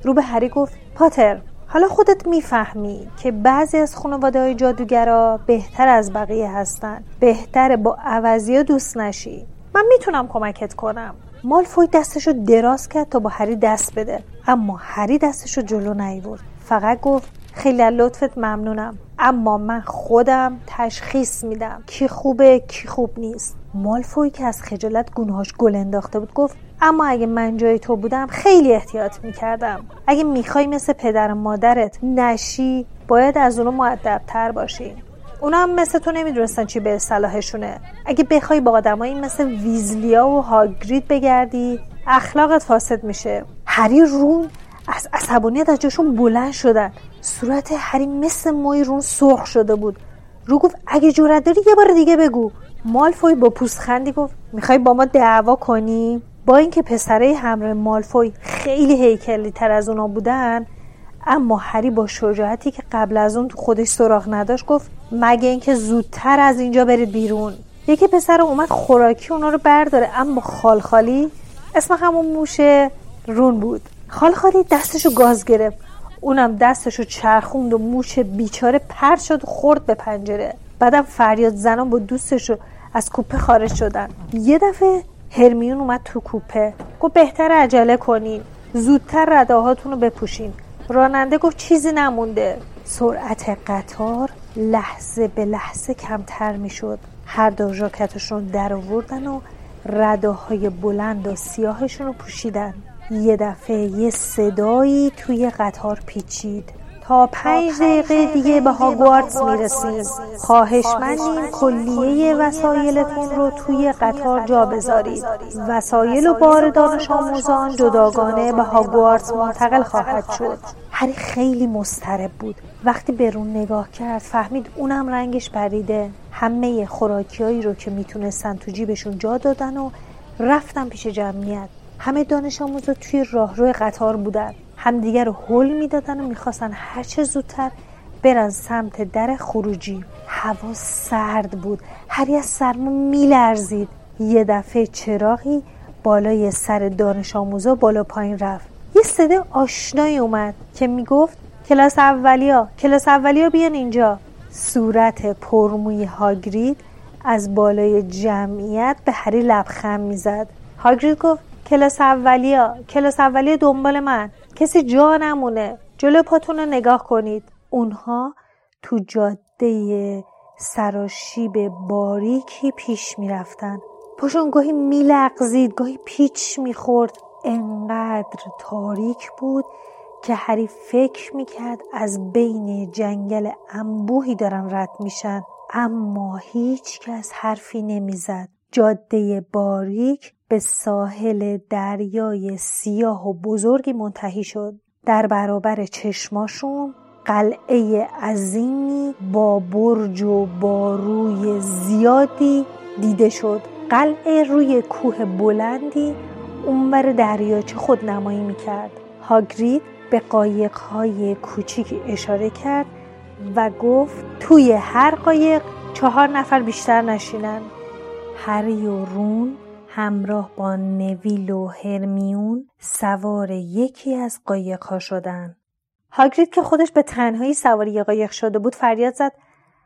رو به هری گفت پاتر حالا خودت می‌فهمی که بعضی از خانواده های جادوگرا بهتر از بقیه هستن. بهتر با عوضی دوست نشی. من می‌تونم کمکت کنم. مالفوی دستشو دراز کرد تا با هری دست بده. اما هری دستشو جلو نیورد. فقط گفت خیلی لطفت ممنونم. اما من خودم تشخیص میدم. کی خوبه کی خوب نیست. مالفوی که از خجالت گونهاش گل انداخته بود گفت اما اگه من جای تو بودم خیلی احتیاط می‌کردم. اگه می‌خوای مثل پدر مادرت نشی باید از اونو معدبتر باشی. اونا هم مثل تو نمی‌دونستن چی به صلاحشونه. اگه بخوای با آدمایی مثل ویزلیا و هاگرید بگردی اخلاقت فاسد میشه. هری رون از عصبانیت از جاشون بلند شدن صورت هری مثل موی رون سرخ شده بود. رو گفت اگه جورت داری یه بار دیگه بگو. مالفوی با پوستخندی گفت می‌خوای با ما دعوا کنی؟ با اینکه پسره همراه مالفوی خیلی هیکلی تر از اونا بودن اما هری با شجاعتی که قبل از اون تو خودش سراغ نداشت گفت مگه اینکه زودتر از اینجا برید بیرون؟ یکی پسر اومد خوراکی اونا رو برداره اما خالخالی اسم همون موشه رون بود. خالخالی دستشو گاز گرفت. اونم دستشو چرخوند و موش بیچاره پرد شد و خورد به پنجره. بعدم فریاد زنان با دوستشو از کوپه خارج شدن. یه دفعه هرمیون اومد تو کوپه. گفت بهتر عجله کنین. زودتر رداهاتون رو بپوشین. راننده گفت چیزی نمونده. سرعت قطار لحظه به لحظه کمتر می‌شد. هر دو ژاکتشون در آوردن و رداهای بلند و سیاهشون رو پوشیدن. یه دفعه یه صدایی توی قطار پیچید. تا پنج دقیقه دیگه به هاگوارتس می‌رسیم. خواهشمندیم کلیه وسایلتون رو توی قطار جا بذارید. وسایل و بار دانش آموزان جداگانه به هاگوارتس منتقل خواهد شد. هری خیلی مسترب بود. وقتی برون نگاه کرد فهمید اونم رنگش پریده. همه خوراکیایی رو که می‌تونستن تو جیبشون جا دادن و رفتن پیش جمعیت. همه دانش آموزا توی راهرو قطار بودن. همدیگر رو حل می‌دادن و می‌خواستن هرچه زودتر برن سمت در خروجی. هوا سرد بود. هری از سرما میلرزید. یه دفعه چراغی بالای سر دانش آموزا بالا پایین رفت. یه صدا آشنایی اومد که می‌گفت کلاس اولیا کلاس اولیا بیان اینجا. صورت پرموی هاگرید از بالای جمعیت به هری لبخند می‌زد. هاگرید گفت کلاس اولیا کلاس اولیا دنبال من. کسی جا نمونه. جلو پاتون رو نگاه کنید. اونها تو جاده سراشیب باریکی پیش می‌رفتن. پاشون گاهی میلغزید گاهی پیچ می‌خورد. انقدر تاریک بود که هری فکر می‌کرد از بین جنگل انبوهی دارن رد میشن. اما هیچ کس حرفی نمی‌زد. جاده باریک به ساحل دریای سیاه و بزرگی منتهی شد. در برابر چشماشون قلعه عظیمی با برج و با روی زیادی دیده شد. قلعه روی کوه بلندی اونور دریاچه خود نمایی می‌کرد. هاگرید به قایقهای کوچیک اشاره کرد و گفت توی هر قایق چهار نفر بیشتر نشینن. هری و رون همراه با نویل و هرمیون سوار یکی از قایقها شدن هاگرید که خودش به تنهایی سواری قایق شده بود فریاد زد.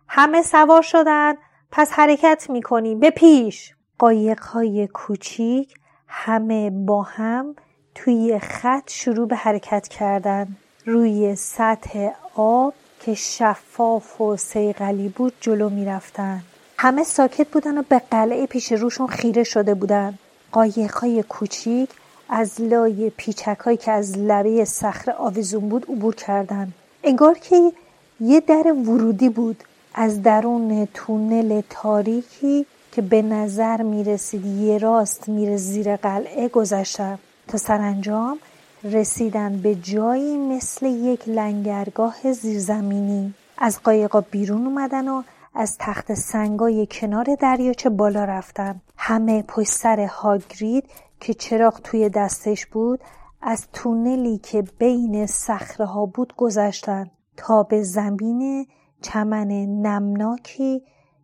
همه سوار شدن. پس حرکت می‌کنیم. به پیش. قایقهای کوچیک همه با هم توی خط شروع به حرکت کردن. روی سطح آب که شفاف و سیغلی بود جلو می‌رفتن. همه ساکت بودن و به قلعه پیش روشون خیره شده بودن. قایقهای کوچیک از لای پیچک که از لبه صخره آویزون بود عبور کردند انگار که یه در ورودی بود. از درون تونل تاریکی که به نظر می رسید یه راست میره زیر قلعه گذشتن تا سرانجام رسیدن به جایی مثل یک لنگرگاه زیرزمینی. از قایقا بیرون اومدن و از تخت سنگای کنار دریاچه بالا رفتن همه پشت سر هاگرید که چراغ توی دستش بود از تونلی که بین صخره ها بود گذشتن. تا به زمین چمن نمناکی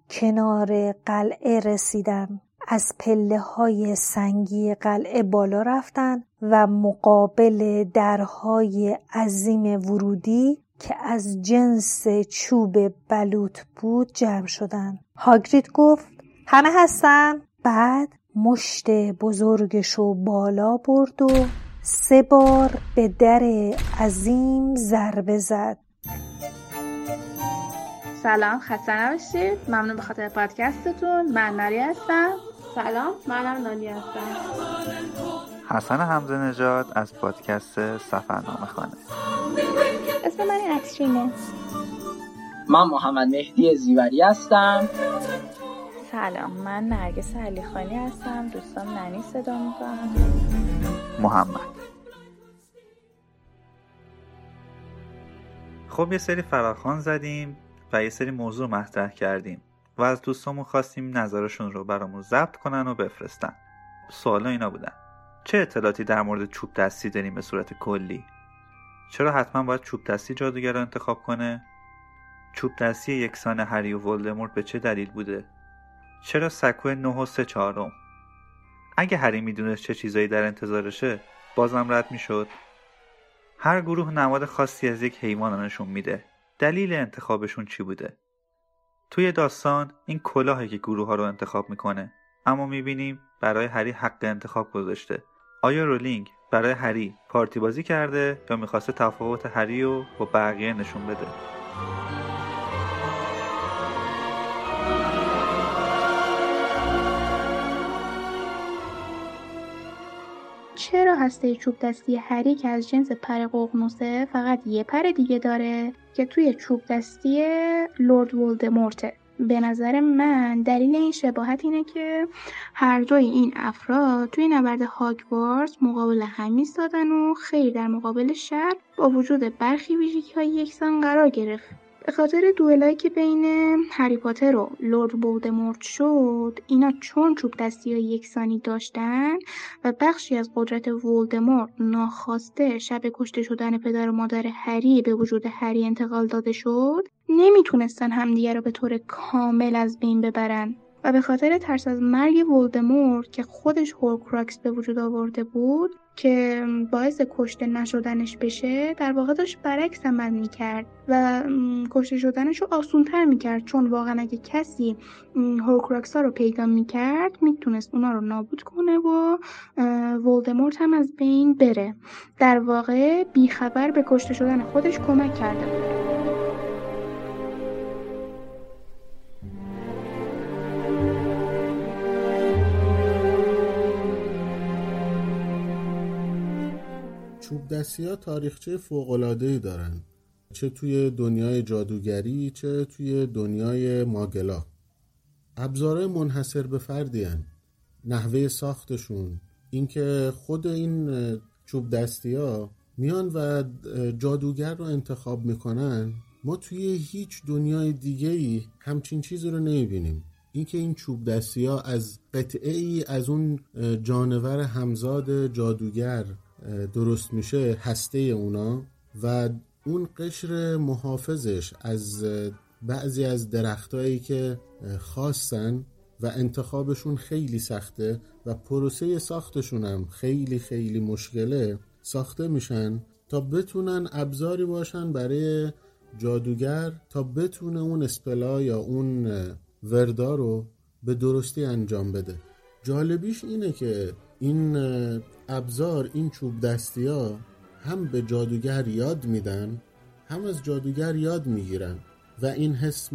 کنار قلعه رسیدن از پله های سنگی قلعه بالا رفتن و مقابل درهای عظیم ورودی که از جنس چوب بلوط بود جمع شدن. هاگرید گفت همه هستن؟ بعد مشت بزرگشو بالا برد و سه بار به در عظیم ضربه زد. سلام خسته نباشید. ممنون به خاطر پادکستتون. من ناری هستم. سلام منم نانی هستم. حسن حمزه نژاد از پادکست سفرنامه خانه. اسم من عطرینه من محمد مهدی زیوری هستم. سلام من نرگس علیخانی هستم. دوستان ننی صدا می‌کنم محمد. خب یه سری فراخان زدیم و یه سری موضوع مطرح کردیم و از دوستامون خواستیم نظرشون رو برامون ضبط کنن و بفرستن. سوالا اینا بودن. چه اطلاعاتی در مورد چوب دستی داریم به صورت کلی؟ چرا حتما باید چوب دستی جادوگر رو انتخاب کنه؟ چوب دستی یکسان هری و ولدمورت به چه دلیل بوده؟ چرا سکو 9 و 3 چهارم؟ اگه هری می‌دونست چه چیزایی در انتظارشه بازم رد می‌شد. هر گروه نماد خاصی از یک حیوان نشون میده. دلیل انتخابشون چی بوده؟ توی داستان این کلاهی که گروه ها رو انتخاب می‌کنه اما می‌بینیم برای هری حق انتخاب گذاشته. آیا رولینگ برای هری. پارتی بازی کرده یا می‌خواسته تفاوت هری رو با بقیه نشون بده. چرا هسته چوب دستی هری که از جنس پر ققنوسه فقط یه پر دیگه داره که توی چوب دستی لورد ولدمورته؟ به نظر من دلیل این شباهت اینه که هر دوی این افراد توی نبرد هاگوارتس مقابل هم ایستادن و خیلی در مقابل شر با وجود برخی ویژگی های یکسان قرار گرفت. به خاطر دوئلایی که بین هری پاتر و لورد ولدمورت شد اینا چون چوب دستی های یکسانی داشتن و بخشی از قدرت ولدمورت ناخواسته شب کشته شدن پدر و مادر هری به وجود هری انتقال داده شد نمی‌تونستن همدیگه رو به طور کامل از بین ببرن. و به خاطر ترس از مرگ ولدمورت که خودش Horcrux به وجود آورده بود که باعث کشته نشدنش بشه در واقع داشت برعکس عمل می‌کرد. و کشته شدنش رو آسونتر می‌کرد چون واقعا اگه کسی Horcrux ها رو پیدا می‌کرد می‌تونست اونا رو نابود کنه و ولدمورت هم از بین بره. در واقع بیخبر به کشته شدن خودش کمک کرده بود. چوب دستی ها تاریخچه فوقلادهی دارن چه توی دنیای جادوگری چه توی دنیای ماگلا. ابزاره منحصر به فردی هن. نحوه ساختشون. اینکه خود این چوب دستی ها میان و جادوگر رو انتخاب می‌کنن ما توی هیچ دنیای دیگه ای همچین چیزی رو نمی‌بینیم. اینکه این چوب دستی ها از قطعه ای از اون جانور همزاد جادوگر درست میشه هسته اونا و اون قشر محافظش از بعضی از درختهایی که خاصن و انتخابشون خیلی سخته و پروسه ساختشون هم خیلی خیلی مشکله ساخته میشن تا بتونن ابزاری باشن برای جادوگر تا بتونه اون اسپلا یا اون وردا رو به درستی انجام بده. جالبیش اینه که این ابزار این چوب دستی ها هم به جادوگر یاد میدن هم از جادوگر یاد می‌گیرن و این حس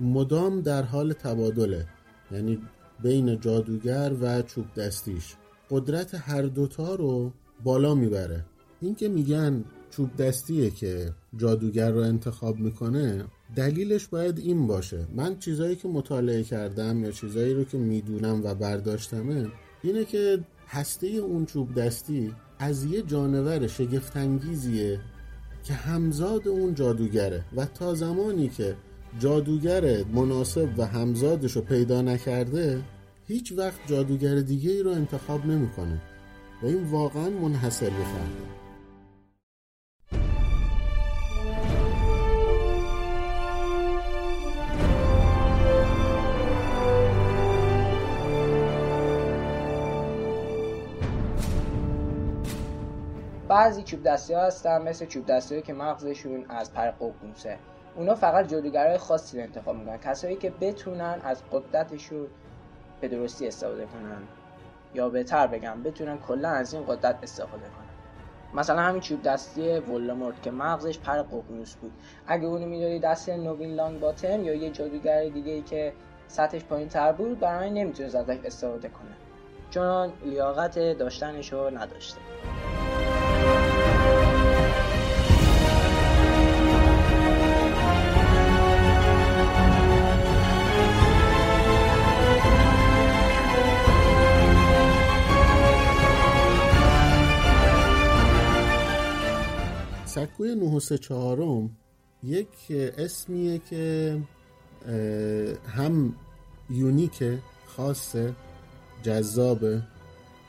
مدام در حال تبادله یعنی بین جادوگر و چوب دستیش. قدرت هر دوتا رو بالا می‌بره. این که میگن چوب دستیه که جادوگر رو انتخاب می‌کنه دلیلش باید این باشه. من چیزایی که مطالعه کردم یا چیزایی رو که می‌دونم و برداشتمه اینه که هسته اون چوب دستی از یه جانور شگفتانگیزیه که همزاد اون جادوگره و تا زمانی که جادوگر مناسب و همزادش رو پیدا نکرده هیچ وقت جادوگر دیگه ای رو انتخاب نمی‌کنه و این واقعا منحصر به فرده. بعضی چوب دستی ها هستن مثل چوب دستی که مغزشون از پر ققنوسه اونا فقط جادوگرای خاصی رو انتخاب می‌کنن. کسایی که بتونن از قدرتشون به درستی استفاده کنن. یا بهتر بگم بتونن کلا از این قدرت استفاده کنن. مثلا همین چوب دستی ولدمورت که مغزش پر ققنوس بود. اگه اونو می‌دادی دست نوین لانگ باتم یا یه جادوگر دیگه ای که سطحش پایین تر بود برای نمی‌تونست ازش استفاده کنه. چون لیاقت داشتنش رو نداشته. سکوی 934 یک اسمیه که هم یونیکه خاصه جذابه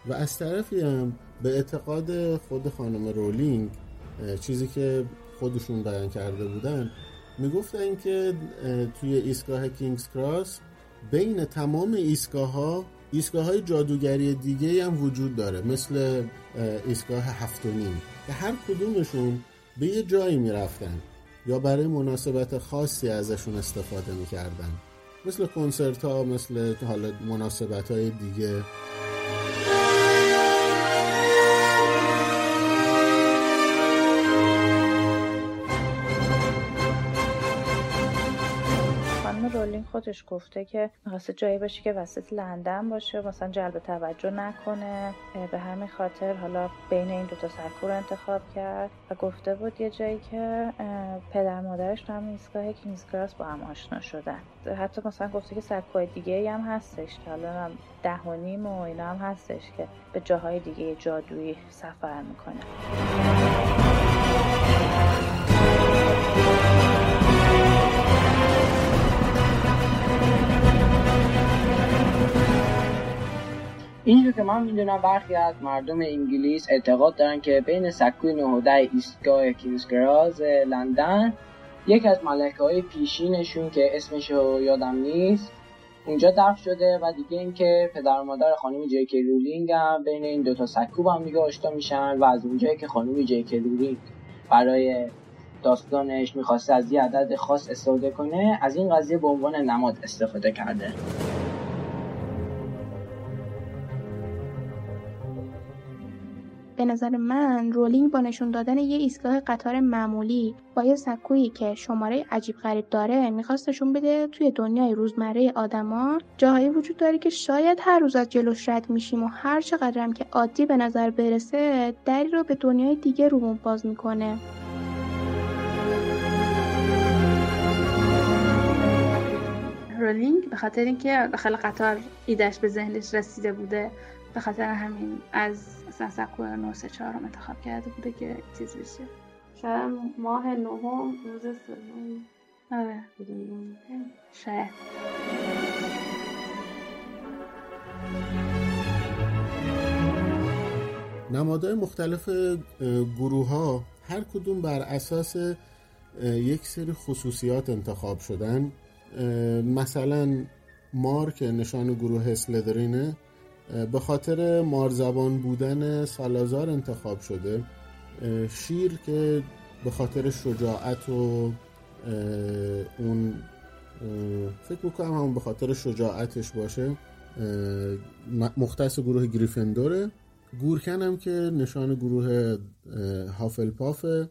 و از طرفی هم به اعتقاد خود خانم رولینگ چیزی که خودشون بیان کرده بودن می‌گفتن که توی ایستگاه کینگز کراس بین تمام ایستگاه ها ایستگاه های جادوگری دیگه هم وجود داره مثل ایستگاه هفت و که هر کدومشون به یه جایی می‌رفتن یا برای مناسبت خاصی ازشون استفاده می‌کردن. مثل کنسرت ها مثل حالا مناسبت های دیگه. خودش گفته که می‌خواسته جایی باشه که وسط لندن باشه مثلا جلب توجه نکنه. به همین خاطر حالا بین این دوتا سرکو انتخاب کرد و گفته بود یه جایی که پدر مادرش تو همین ایستگاه کینگز با هم آشنا شدن. حتی مثلا گفته که سرکوهای دیگه هم هستش که حالا ده و نیم و اینا هم هستش که به جاهای دیگه جادویی سفر می‌کنه. اینجور که من می‌دونم برخی از مردم انگلیس اعتقاد دارن که بین سکوی 9 ایستگاه کینگزگراز لندن یک از ملکه های پیشینشون که اسمش یادم نیست اونجا دفن شده و دیگه اینکه پدر و مادر خانم جی کی رولینگ هم بین این دوتا سکو هم دیگه آشنا میشن و از اونجایی که خانم جی کی رولینگ برای داستانش می‌خواسته از یه عدد خاص استفاده کنه از این قضیه به عنوان نماد استفاده کرده. به نظر من رولینگ با نشون دادن یه ایستگاه قطار معمولی با یه سکویی که شماره عجیب غریب داره می‌خواست نشون بده توی دنیای روزمره آدما. جاهایی وجود داره که شاید هر روز از جلوش رد میشیم و هر چقدرم که عادی به نظر برسه دری رو به دنیای دیگه رومون باز می‌کنه. رولینگ به خاطر اینکه داخل قطار ایدهش به ذهنش رسیده بوده به خاطر همین از مثلا سکو 934 رو انتخاب کرده بوده که چیز بشه. شاید ماه نهم روز سوم. آره. شاید. نمادهای مختلف گروه ها هر کدوم بر اساس یک سری خصوصیات انتخاب شدن. مثلا مار که نشان گروه اسلدرینه به خاطر مارزبان بودن سالازار انتخاب شده شیر که به خاطر شجاعت و اون فکر می‌کنم همون به خاطر شجاعتش باشه مختص گروه گریفندوره. گورکن هم که نشان گروه هافلپافه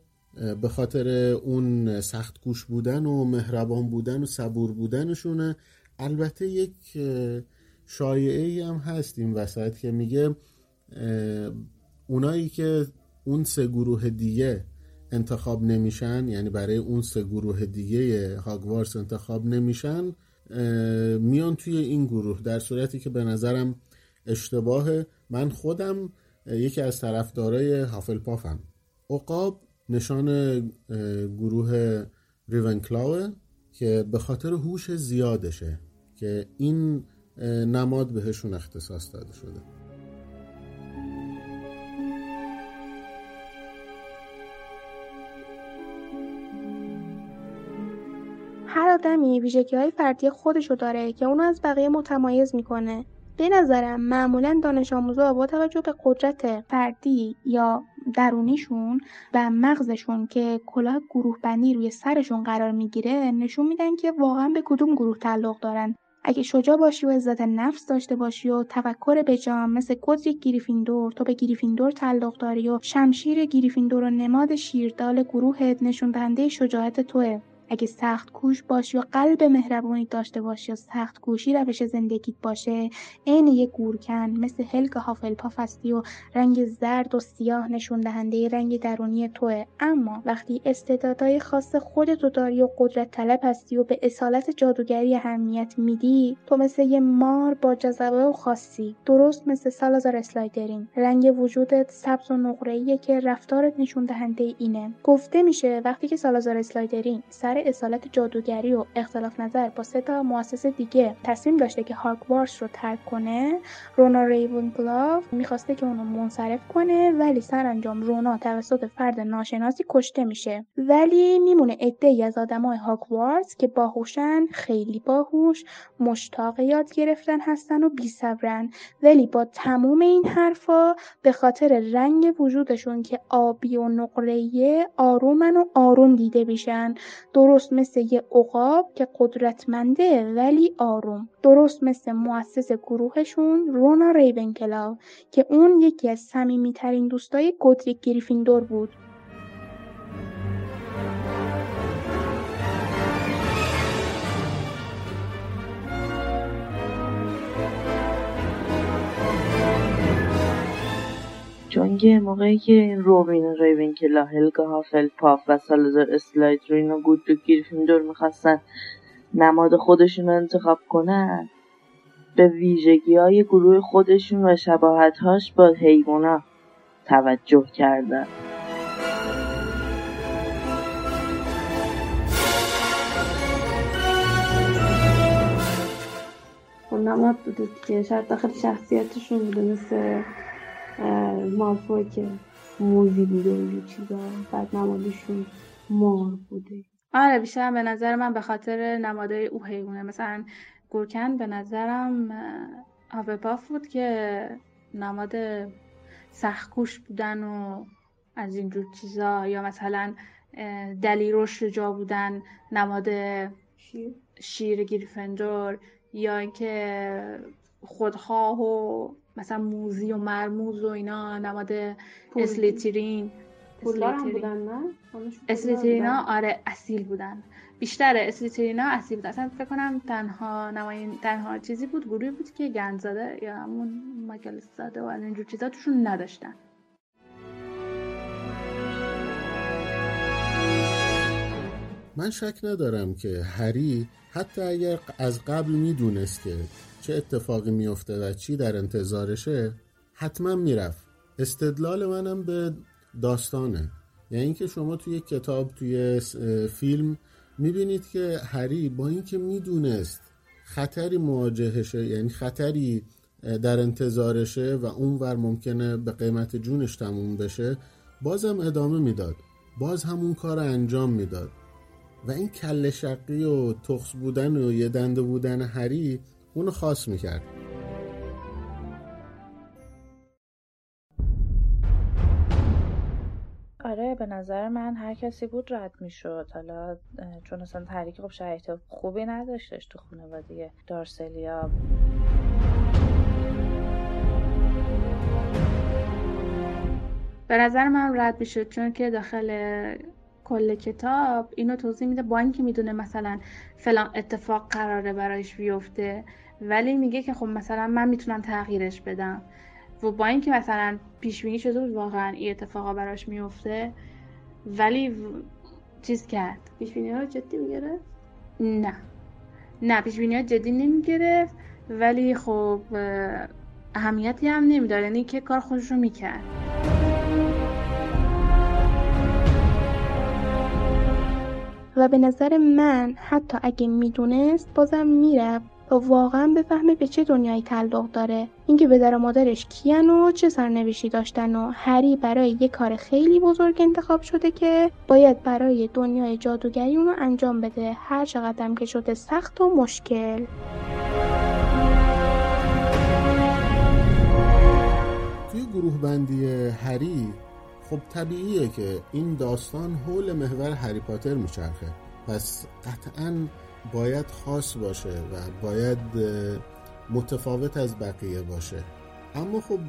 به خاطر اون سخت گوش بودن و مهربان بودن و صبور بودنشونه. البته یک شایعه ای هم هست این وسط که میگه اونایی که اون سه گروه دیگه انتخاب نمیشن یعنی برای اون سه گروه دیگه هاگوارس انتخاب نمیشن میان توی این گروه. در صورتی که به نظرم اشتباهه. من خودم یکی از طرفدارای هافلپافم. عقاب نشان گروه ریونکلاوه که به خاطر هوش زیادشه که این نماد بهشون اختصاص داده شده. هر آدمی ویژگی های فردی خودشو داره که اونو از بقیه متمایز می‌کنه. به نظرم معمولا دانش آموزا با توجه به قدرت فردی یا درونیشون و مغزشون که کلاه گروه بندی روی سرشون قرار می‌گیره نشون میدن که واقعا به کدوم گروه تعلق دارن. اگه شجاع باشی و عزت نفس داشته باشی و تفکر بجام مثل گودریک گریفیندور تو به گریفیندور تعلق داری و شمشیر گریفیندور و نماد شیردال گروهت نشون دهنده شجاعت توه. اگه سخت کوش باشی و قلب مهربانی داشته باشی و سخت کوشی روش زندگیت باشه عین یک گورکن مثل هلگ هافلپاف هستی و رنگ زرد و سیاه نشون دهنده رنگ درونی توه. اما وقتی استعدادهای خاص خودتو داری و قدرت طلب هستی و به اصالت جادوگری اهمیت میدی تو مثل یه مار با جذبه و خاصی. درست مثل سالازار اسلایدرین. رنگ وجودت سبز و نقره‌ایه که رفتارت نشون دهنده اینه. گفته میشه وقتی که سالازار اسلایدرین سر اصالت جادوگری و اختلاف نظر با سه تا مؤسس دیگه تصمیم داشته که هاگوارتس رو ترک کنه رونا ریونکلاو می‌خواسته که اونو منصرف کنه ولی سرانجام رونا توسط فرد ناشناسی کشته میشه. ولی میمونه عدهای از آدمای هاگوارتس که باهوشن خیلی باهوش مشتاق یاد گرفتن هستن و بیصبرن. ولی با تموم این حرفا به خاطر رنگ وجودشون که آبی و نقره‌ایه آرومن و آروم دیده میشن. مثل یه عقاب که قدرتمنده ولی آروم. درست مثل مؤسس گروهشون رونا ریونکلاو که اون یکی از صمیمیترین دوستای گودریک گریفیندور بود. چون که موقعی که این روبین ریونکلا هلگا هافلپاف و سالازار اسلایدرین و گودریک گریفیندور می‌خواستن نماد خودشون رو انتخاب کنن به ویژگی های گروه خودشون و شباهت هاش با حیوانا توجه کردن. نماد بوده که شاید داخل شخصیتشون بوده مثل مالفوی که موزی بوده و چیزا بعد نمادشون مار بوده. آره بیشتر به نظر من به خاطر نمادهای او حیوانه. مثلا گورکن به نظرم هافلپاف بود که نماد سختکوش بودن و از اینجور چیزا یا مثلا دلیروش جا بودن نماد شیر, شیر گریفندور یا اینکه خودخواه و مثلا موزی و مرموز و اینا نماد اسلیترین. اسلیترینا آره اصیل بودن. بیشتر اسلیترینا اصیل بود. اصلا فکر کنم تنها نماین تنها چیزی بود گروهی بود که گنزاده یا همون ماکل زاده و از اینجور چیزا توشون نداشتن. من شک ندارم که هری حتی اگر از قبل می‌دونست که چه اتفاقی میفته و چی در انتظارشه حتما می‌رفت. استدلال منم به داستانه. یعنی اینکه شما توی کتاب توی فیلم می‌بینید که هری با اینکه می‌دونست خطری مواجهشه یعنی خطری در انتظارشه و اونور ممکنه به قیمت جونش تموم بشه بازم ادامه می‌داد. باز همون کار انجام می‌داد. و این کل شقی و تخص بودن و یه دنده بودن هری اونو خاص می‌کرد. آره به نظر من هر کسی بود رد می‌شد. حالا چون اصلا تحریک خب شرایط خوبی نداشتش تو خانواده دارسلیا. به نظر من رد می‌شد چون که داخل کل کتاب اینو توضیح میده با اینکه می‌دونه مثلا فلان اتفاق قراره برایش بیفته ولی میگه که خب مثلا من می‌تونم تغییرش بدم. و با اینکه مثلا پیش بینی شده بود واقعا این اتفاقا براش میفته ولی چیز کرد؟ پیش ها جدی می‌گرفت؟ نه. نه پیش ها جدی نمی‌گرفت ولی خب اهمیتی هم نمیداره یعنی که کار خودش رو می‌کرد. و به نظر من حتی اگه می‌دونست بازم می‌رفت. و واقعا بفهمه به چه دنیایی تعلق داره. اینکه پدر و مادرش کیان و چه سرنوشتی داشتن و هری برای یه کار خیلی بزرگ انتخاب شده که باید برای دنیای جادوگری اونو انجام بده. هر چقدر که شده سخت و مشکل. توی گروه بندی هری خب طبیعیه که این داستان حول محور هری پاتر میچرخه. پس قطعا باید خاص باشه و باید متفاوت از بقیه باشه. اما خب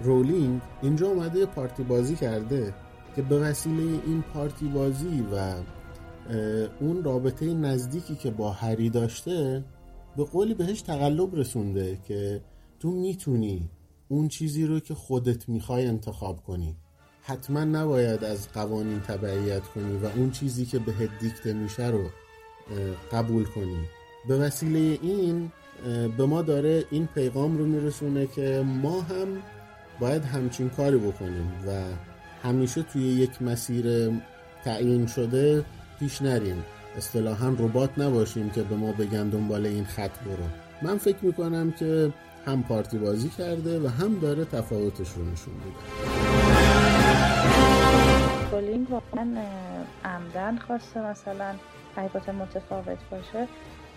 رولینگ اینجا اومده پارتی بازی کرده که به وسیله این پارتی بازی و اون رابطه نزدیکی که با هری داشته به قولی بهش تقلب رسونده که تو می‌تونی اون چیزی رو که خودت می‌خوای انتخاب کنی. حتما نباید از قوانین تبعیت کنی و اون چیزی که بهت دیکته میشه رو قبول کنی. به وسیله این به ما داره این پیغام رو میرسونه که ما هم باید همچین کاری بکنیم و همیشه توی یک مسیر تعیین شده پیش نریم. اصطلاحا ربات نباشیم که به ما بگن دنبال این خط برو. من فکر می‌کنم که هم پارتی بازی کرده و هم داره تفاوتش رو نشون میده. رولینگ واقعا عمدن خواسته مثلا حقیقت متفاوت باشه.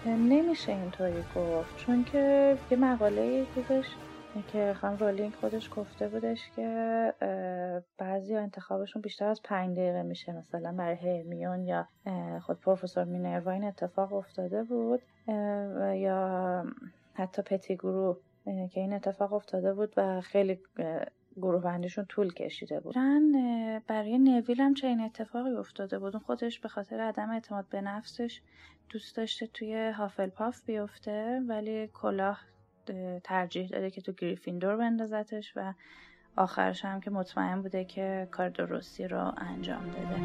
نمیشه اینطوری گفت چون که یه مقاله بودش که خانم رولینگ خودش گفته بودش که بعضی انتخابشون بیشتر از پنج دقیقه میشه مثلا برای هرمیون یا خود پروفسور مینروا این اتفاق افتاده بود یا حتی پتی گروه که این اتفاق افتاده بود و خیلی گروه بندیشون طول کشیده بود. برای نویل هم چنین اتفاقی افتاده بود. خودش به خاطر عدم اعتماد به نفسش دوست داشته توی هافلپاف بیفته ولی کلاه ترجیح داده که تو گریفیندور بندازتش و آخرش هم که مطمئن بوده که کار درستی رو انجام داده.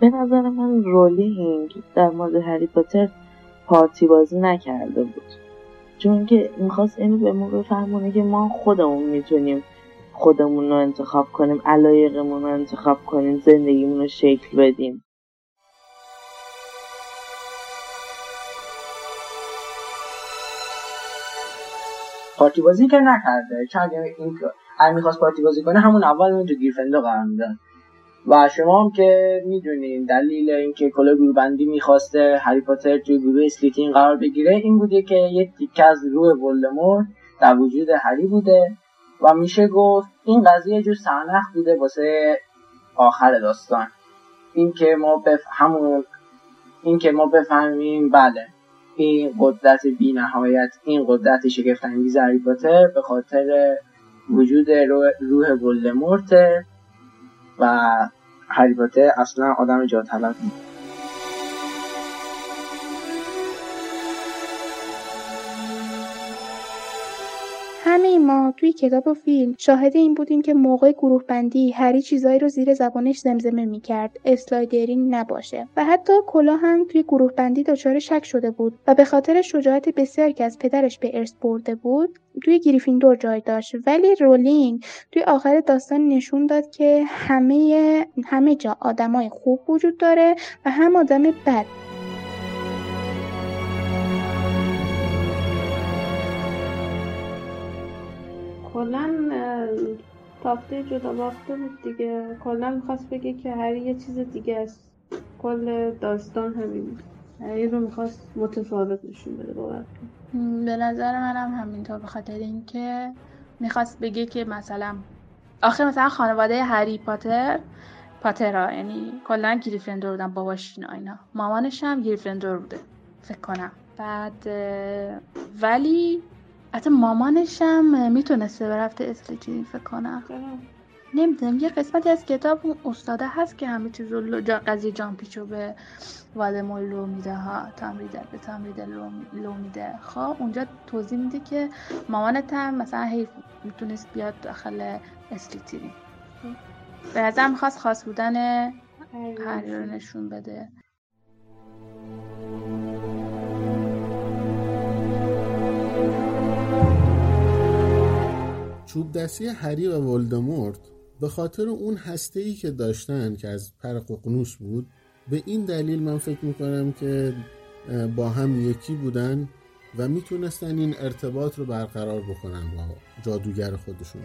به نظر من رولینگ در مورد هری پاتر پارتی بازی نکرده بود. چون که می‌خواست اینو به ما بفهمونه که ما خودمون می‌تونیم خودمون رو انتخاب کنیم علایقمون رو انتخاب کنیم زندگیمون رو شکل بدیم. پارتی بازی که نکرده. چون اگه این اگه می‌خواست پارتی بازی کنه همون اول اون تو گیرفندو قرار میدن و شما هم که می‌دونین دلیل اینکه کلا گروهبندی می‌خواسته هری پاتر توی گروه اسلیتین قرار بگیره این بوده که یک تیکه از روح ولدمورت در وجود هری بوده و میشه گفت این قضیه جو سرنخ بوده واسه آخر داستان. اینکه ما بف... همون اینکه ما بفهمیم بله این قدرت بی نهایت این قدرت شگفت انگیز هری پاتر به خاطر وجود روح ولدمورت و هری اصلا آدم جا طلب همه ما توی کتاب و فیلم شاهد این بودیم که موقع گروه بندی هری چیزایی رو زیر زبانش زمزمه می‌کرد. اسلایدرین نباشه. و حتی کلا هم توی گروه بندی دچار شک شده بود و به خاطر شجاعت بسیار که از پدرش به ارث برده بود توی گریفیندور جای داشت. ولی رولینگ توی آخر داستان نشون داد که همه همه جا آدمای خوب وجود داره و هم آدم بد. کلا تافته جدا بافته بود دیگه. کلا می‌خواست بگه که هری یه چیز دیگه است. کل داستان همین هری رو می‌خواست متفاوت نشون بده باور به نظر منم همینطور به خاطر اینکه می‌خواست بگه که مثلا آخه مثلا خانواده هری پاتر پاترا یعنی کلا گریفندور بودن باباش اینا مامانش هم گریفندور بوده فکر کنم. بعد ولی حتی مامانش هم می‌تونسته برفته اسلیترین فکر کنم. نمی‌دونم یه قسمتی از کتاب اون استاده هست که همه چیز رو جا قضیه جامپیچو به والدمور لو میده ها تامریدل به تامریدل لو, میده. خب اونجا توضیح میده که مامانت هم مثلا حیف می‌تونست بیاد داخل اسلیترین به نظر می‌خواست خاص بودن هری رو نشون بده. چوب دستی هری و ولدمورت به خاطر اون هسته ای که داشتن که از پر ققنوس بود به این دلیل من فکر می‌کنم که با هم یکی بودن و می‌تونستن این ارتباط رو برقرار بکنن با جادوگر خودشون.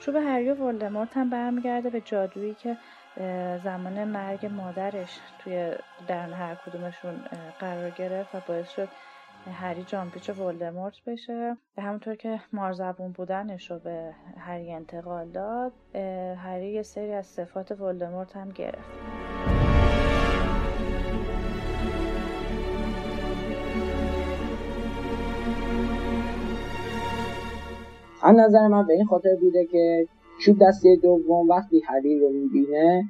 چوب هری و ولدمورت هم برمیگرده به جادویی که زمان مرگ مادرش توی درن هر کدومشون قرار گرفت و باعث شد هری جانپیچ ولدمورت بشه. به همونطور که مارزبون بودنش رو به هری انتقال داد هری یه سری از صفات ولدمورت هم گرفت. از نظر من به این خاطر بوده که چوب دسته دوم وقتی هری رو می‌بینه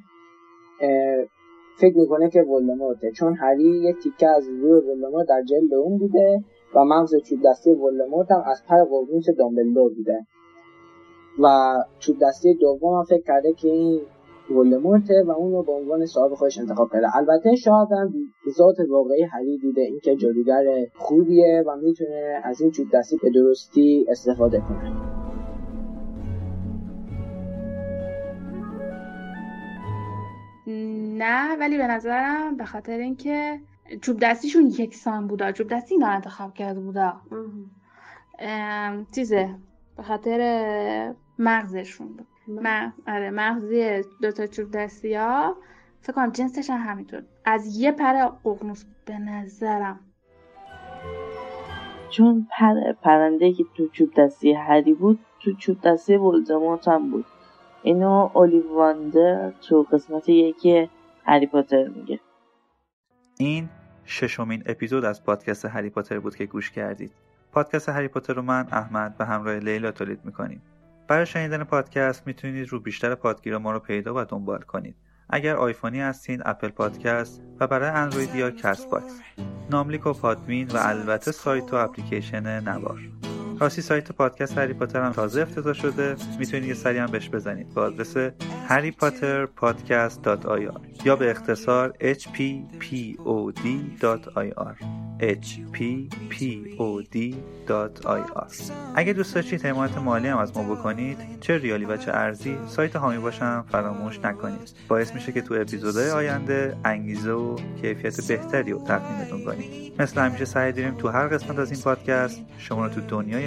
فکر می‌کنه که ولدمورته. چون هری یک تیکه از روی ولدمورت در جلد اون بوده و مغز چوب دسته ولدمورت هم از پر قرموس دامبلدور بوده. و چوب دسته دوم هم فکر کرده که این ولدمورته و اون رو به عنوان صاحب خودش انتخاب کرده. البته شاید هم ذات واقعی هری دیده اینکه جادوگر خوبیه و می‌تونه از این چوب دستی به درستی استفاده کنه. نه ولی به نظرم به خاطر اینکه چوب دستیشون یکسان بودا. چوب دستی اینا انتخاب کرده بودا. چیزه به خاطر مغزشون بود. آره مغزی دوتا چوب دستی ها فکر کنم جنسش هم همینطور. از یه پر ققنوس به نظرم. چون پر پرنده که تو چوب دستی هری بود تو چوب دستی ولدمورت هم بود. اینو اولیوندر تو قسمت یکی هری پاتر میگه. این ششمین اپیزود از پادکست هری پاتر بود که گوش کردید. پادکست هری پاتر رو من احمد به همراه لیلا تولید می‌کنیم. برای شنیدن پادکست می‌تونید تو بیشتر پادگیرا ما رو پیدا و دنبال کنید. اگر آیفونی هستین Apple Podcast و برای اندرویدیا Castbox. ناملیک و پادمین و البته سایت و اپلیکیشن نوار. راستی سایت پادکست هری پاتر هم تازه افتتاح شده. می‌تونید یه سری هم بهش بزنید. با آدرس هری پاتر پادکست یا به اختصار hppod.ir اگه دوست داشتید حمایت مالی هم از ما بکنید چه ریالی و چه ارزی سایت هامی باشم فراموش نکنید. باعث میشه که تو اپیزودهای آینده انگیزه و کیفیت بهتری رو تقدیمتون کنیم مثل همیشه سعی داریم تو هر قسمت از این پادکست شما رو تو دنیای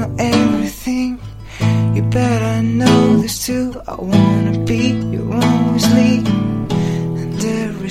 know everything, you better know this too. I wanna be your own Weasley, and every